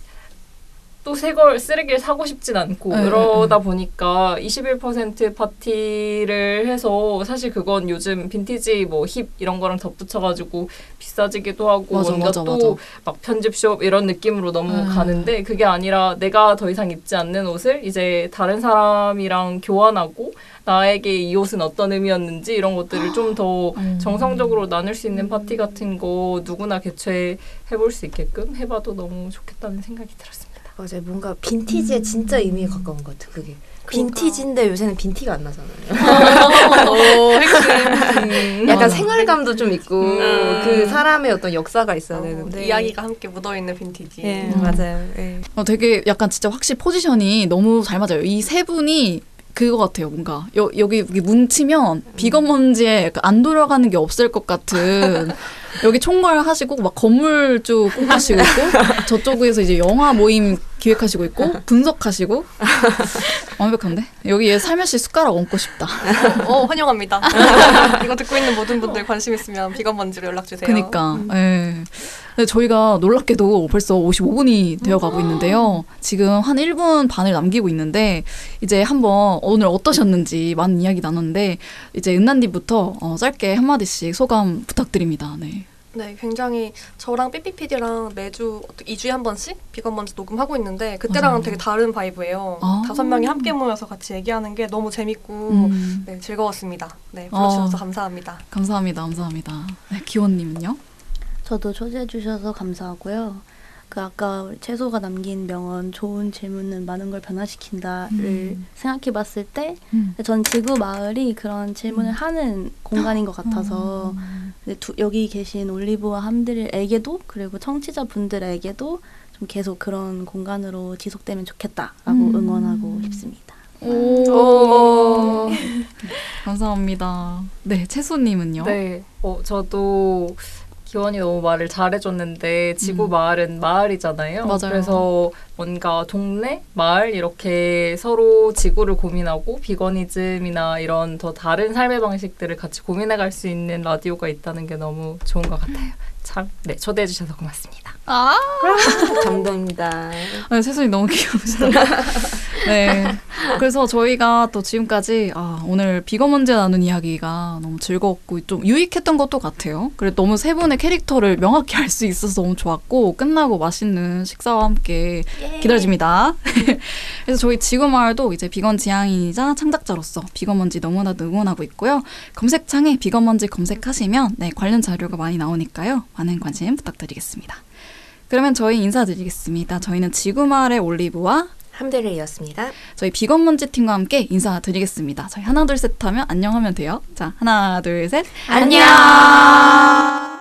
또 새 걸 쓰레기를 사고 싶진 않고 네, 그러다 보니까 21% 파티를 해서 사실 그건 요즘 빈티지 뭐 힙 이런 거랑 덧붙여가지고 비싸지기도 하고 맞아, 뭔가 맞아. 또 막 편집숍 이런 느낌으로 너무 음. 가는데 그게 아니라 내가 더 이상 입지 않는 옷을 이제 다른 사람이랑 교환하고 나에게 이 옷은 어떤 의미였는지 이런 것들을 좀더 음. 정상적으로 나눌 수 있는 파티 같은 거 누구나 개최해 볼 수 있게끔 해봐도 너무 좋겠다는 생각이 들었습니다. 맞아요. 뭔가 빈티지에 진짜 의미에 가까운 것 같아. 그게. 그러니까. 빈티지인데 요새는 빈티가 안 나잖아요. 오, 핵심. 약간. 생활감도 좀 있고 음. 그 사람의 어떤 역사가 있어야 어, 되는데 이야기가 함께 묻어있는 빈티지. 예 음. 맞아요. 예. 어, 되게 약간 진짜 확실히 포지션이 너무 잘 맞아요. 이 세 분이 그거 같아요. 뭔가 여, 여기, 여기 뭉치면 비건 먼지에 안 돌아가는 게 없을 것 같은 여기 총괄 하시고 막 건물주 꿈꾸시고 있고 저쪽에서 이제 영화 모임 기획하시고 있고 분석하시고 완벽한데 여기 얘 살며시 숟가락 얹고 싶다. 어, 환영합니다. 이거 듣고 있는 모든 분들 관심 있으면 비건 먼지로 연락 주세요. 그니까. 예. 근데 저희가 놀랍게도 벌써 55분이 되어 가고 있는데요. 지금 한 1분 반을 남기고 있는데 이제 한번 오늘 어떠셨는지 많은 이야기 나눴는데 이제 은난디부터 어, 짧게 한마디씩 소감 부탁드립니다. 네. 네, 굉장히 저랑 삐삐피디랑 매주 2주에 한 번씩 비건 먼지 녹음하고 있는데 그때랑은. 되게 다른 바이브예요. 아. 다섯 명이 함께 모여서 같이 얘기하는 게 너무 재밌고 음, 네, 즐거웠습니다. 네, 불러주셔서 어. 감사합니다. 감사합니다. 감사합니다. 네, 기원님은요? 저도 초대해 주셔서 감사하고요. 그 아까 채소가 남긴 명언 좋은 질문은 많은 걸 변화시킨다를 음. 생각해 봤을 때 음. 전 지구 마을이 그런 질문을 하는 공간인 것 같아서 음. 두, 여기 계신 올리브와 함들에게도 그리고 청취자분들에게도 좀 계속 그런 공간으로 지속되면 좋겠다라고 음. 응원하고 싶습니다. 오. 감사합니다. 네, 채소님은요? 네, 어, 저도 기원이 너무 말을 잘해줬는데 지구 음. 마을은 마을이잖아요. 맞아요. 그래서 뭔가 동네, 마을 이렇게 서로 지구를 고민하고 비거니즘이나 이런 더 다른 삶의 방식들을 같이 고민해갈 수 있는 라디오가 있다는 게 너무 좋은 것 같아요. 참, 네, 초대해 주셔서 고맙습니다. 아, 감동입니다. 네, 세순이 너무 귀여우시다. 네. 그래서 저희가 또 지금까지 아, 오늘 비건 문제 나눈 이야기가 너무 즐거웠고 좀 유익했던 것도 같아요. 그래 너무 세 분의 캐릭터를 명확히 알 수 있어서 너무 좋았고 끝나고 맛있는 식사와 함께 기다려집니다. 그래서 저희 지구 마을도 이제 비건 지향인이자 창작자로서 비건 먼지 너무나 응원하고 있고요. 검색창에 비건 먼지 검색하시면 네, 관련 자료가 많이 나오니까요. 많은 관심 부탁드리겠습니다. 그러면 저희 인사드리겠습니다. 저희는 지구마을의 올리브와 함대를이었습니다. 저희 비건 먼지 팀과 함께 인사드리겠습니다. 저희 하나 둘 셋 하면 안녕하면 돼요. 자 하나 둘 셋. 안녕.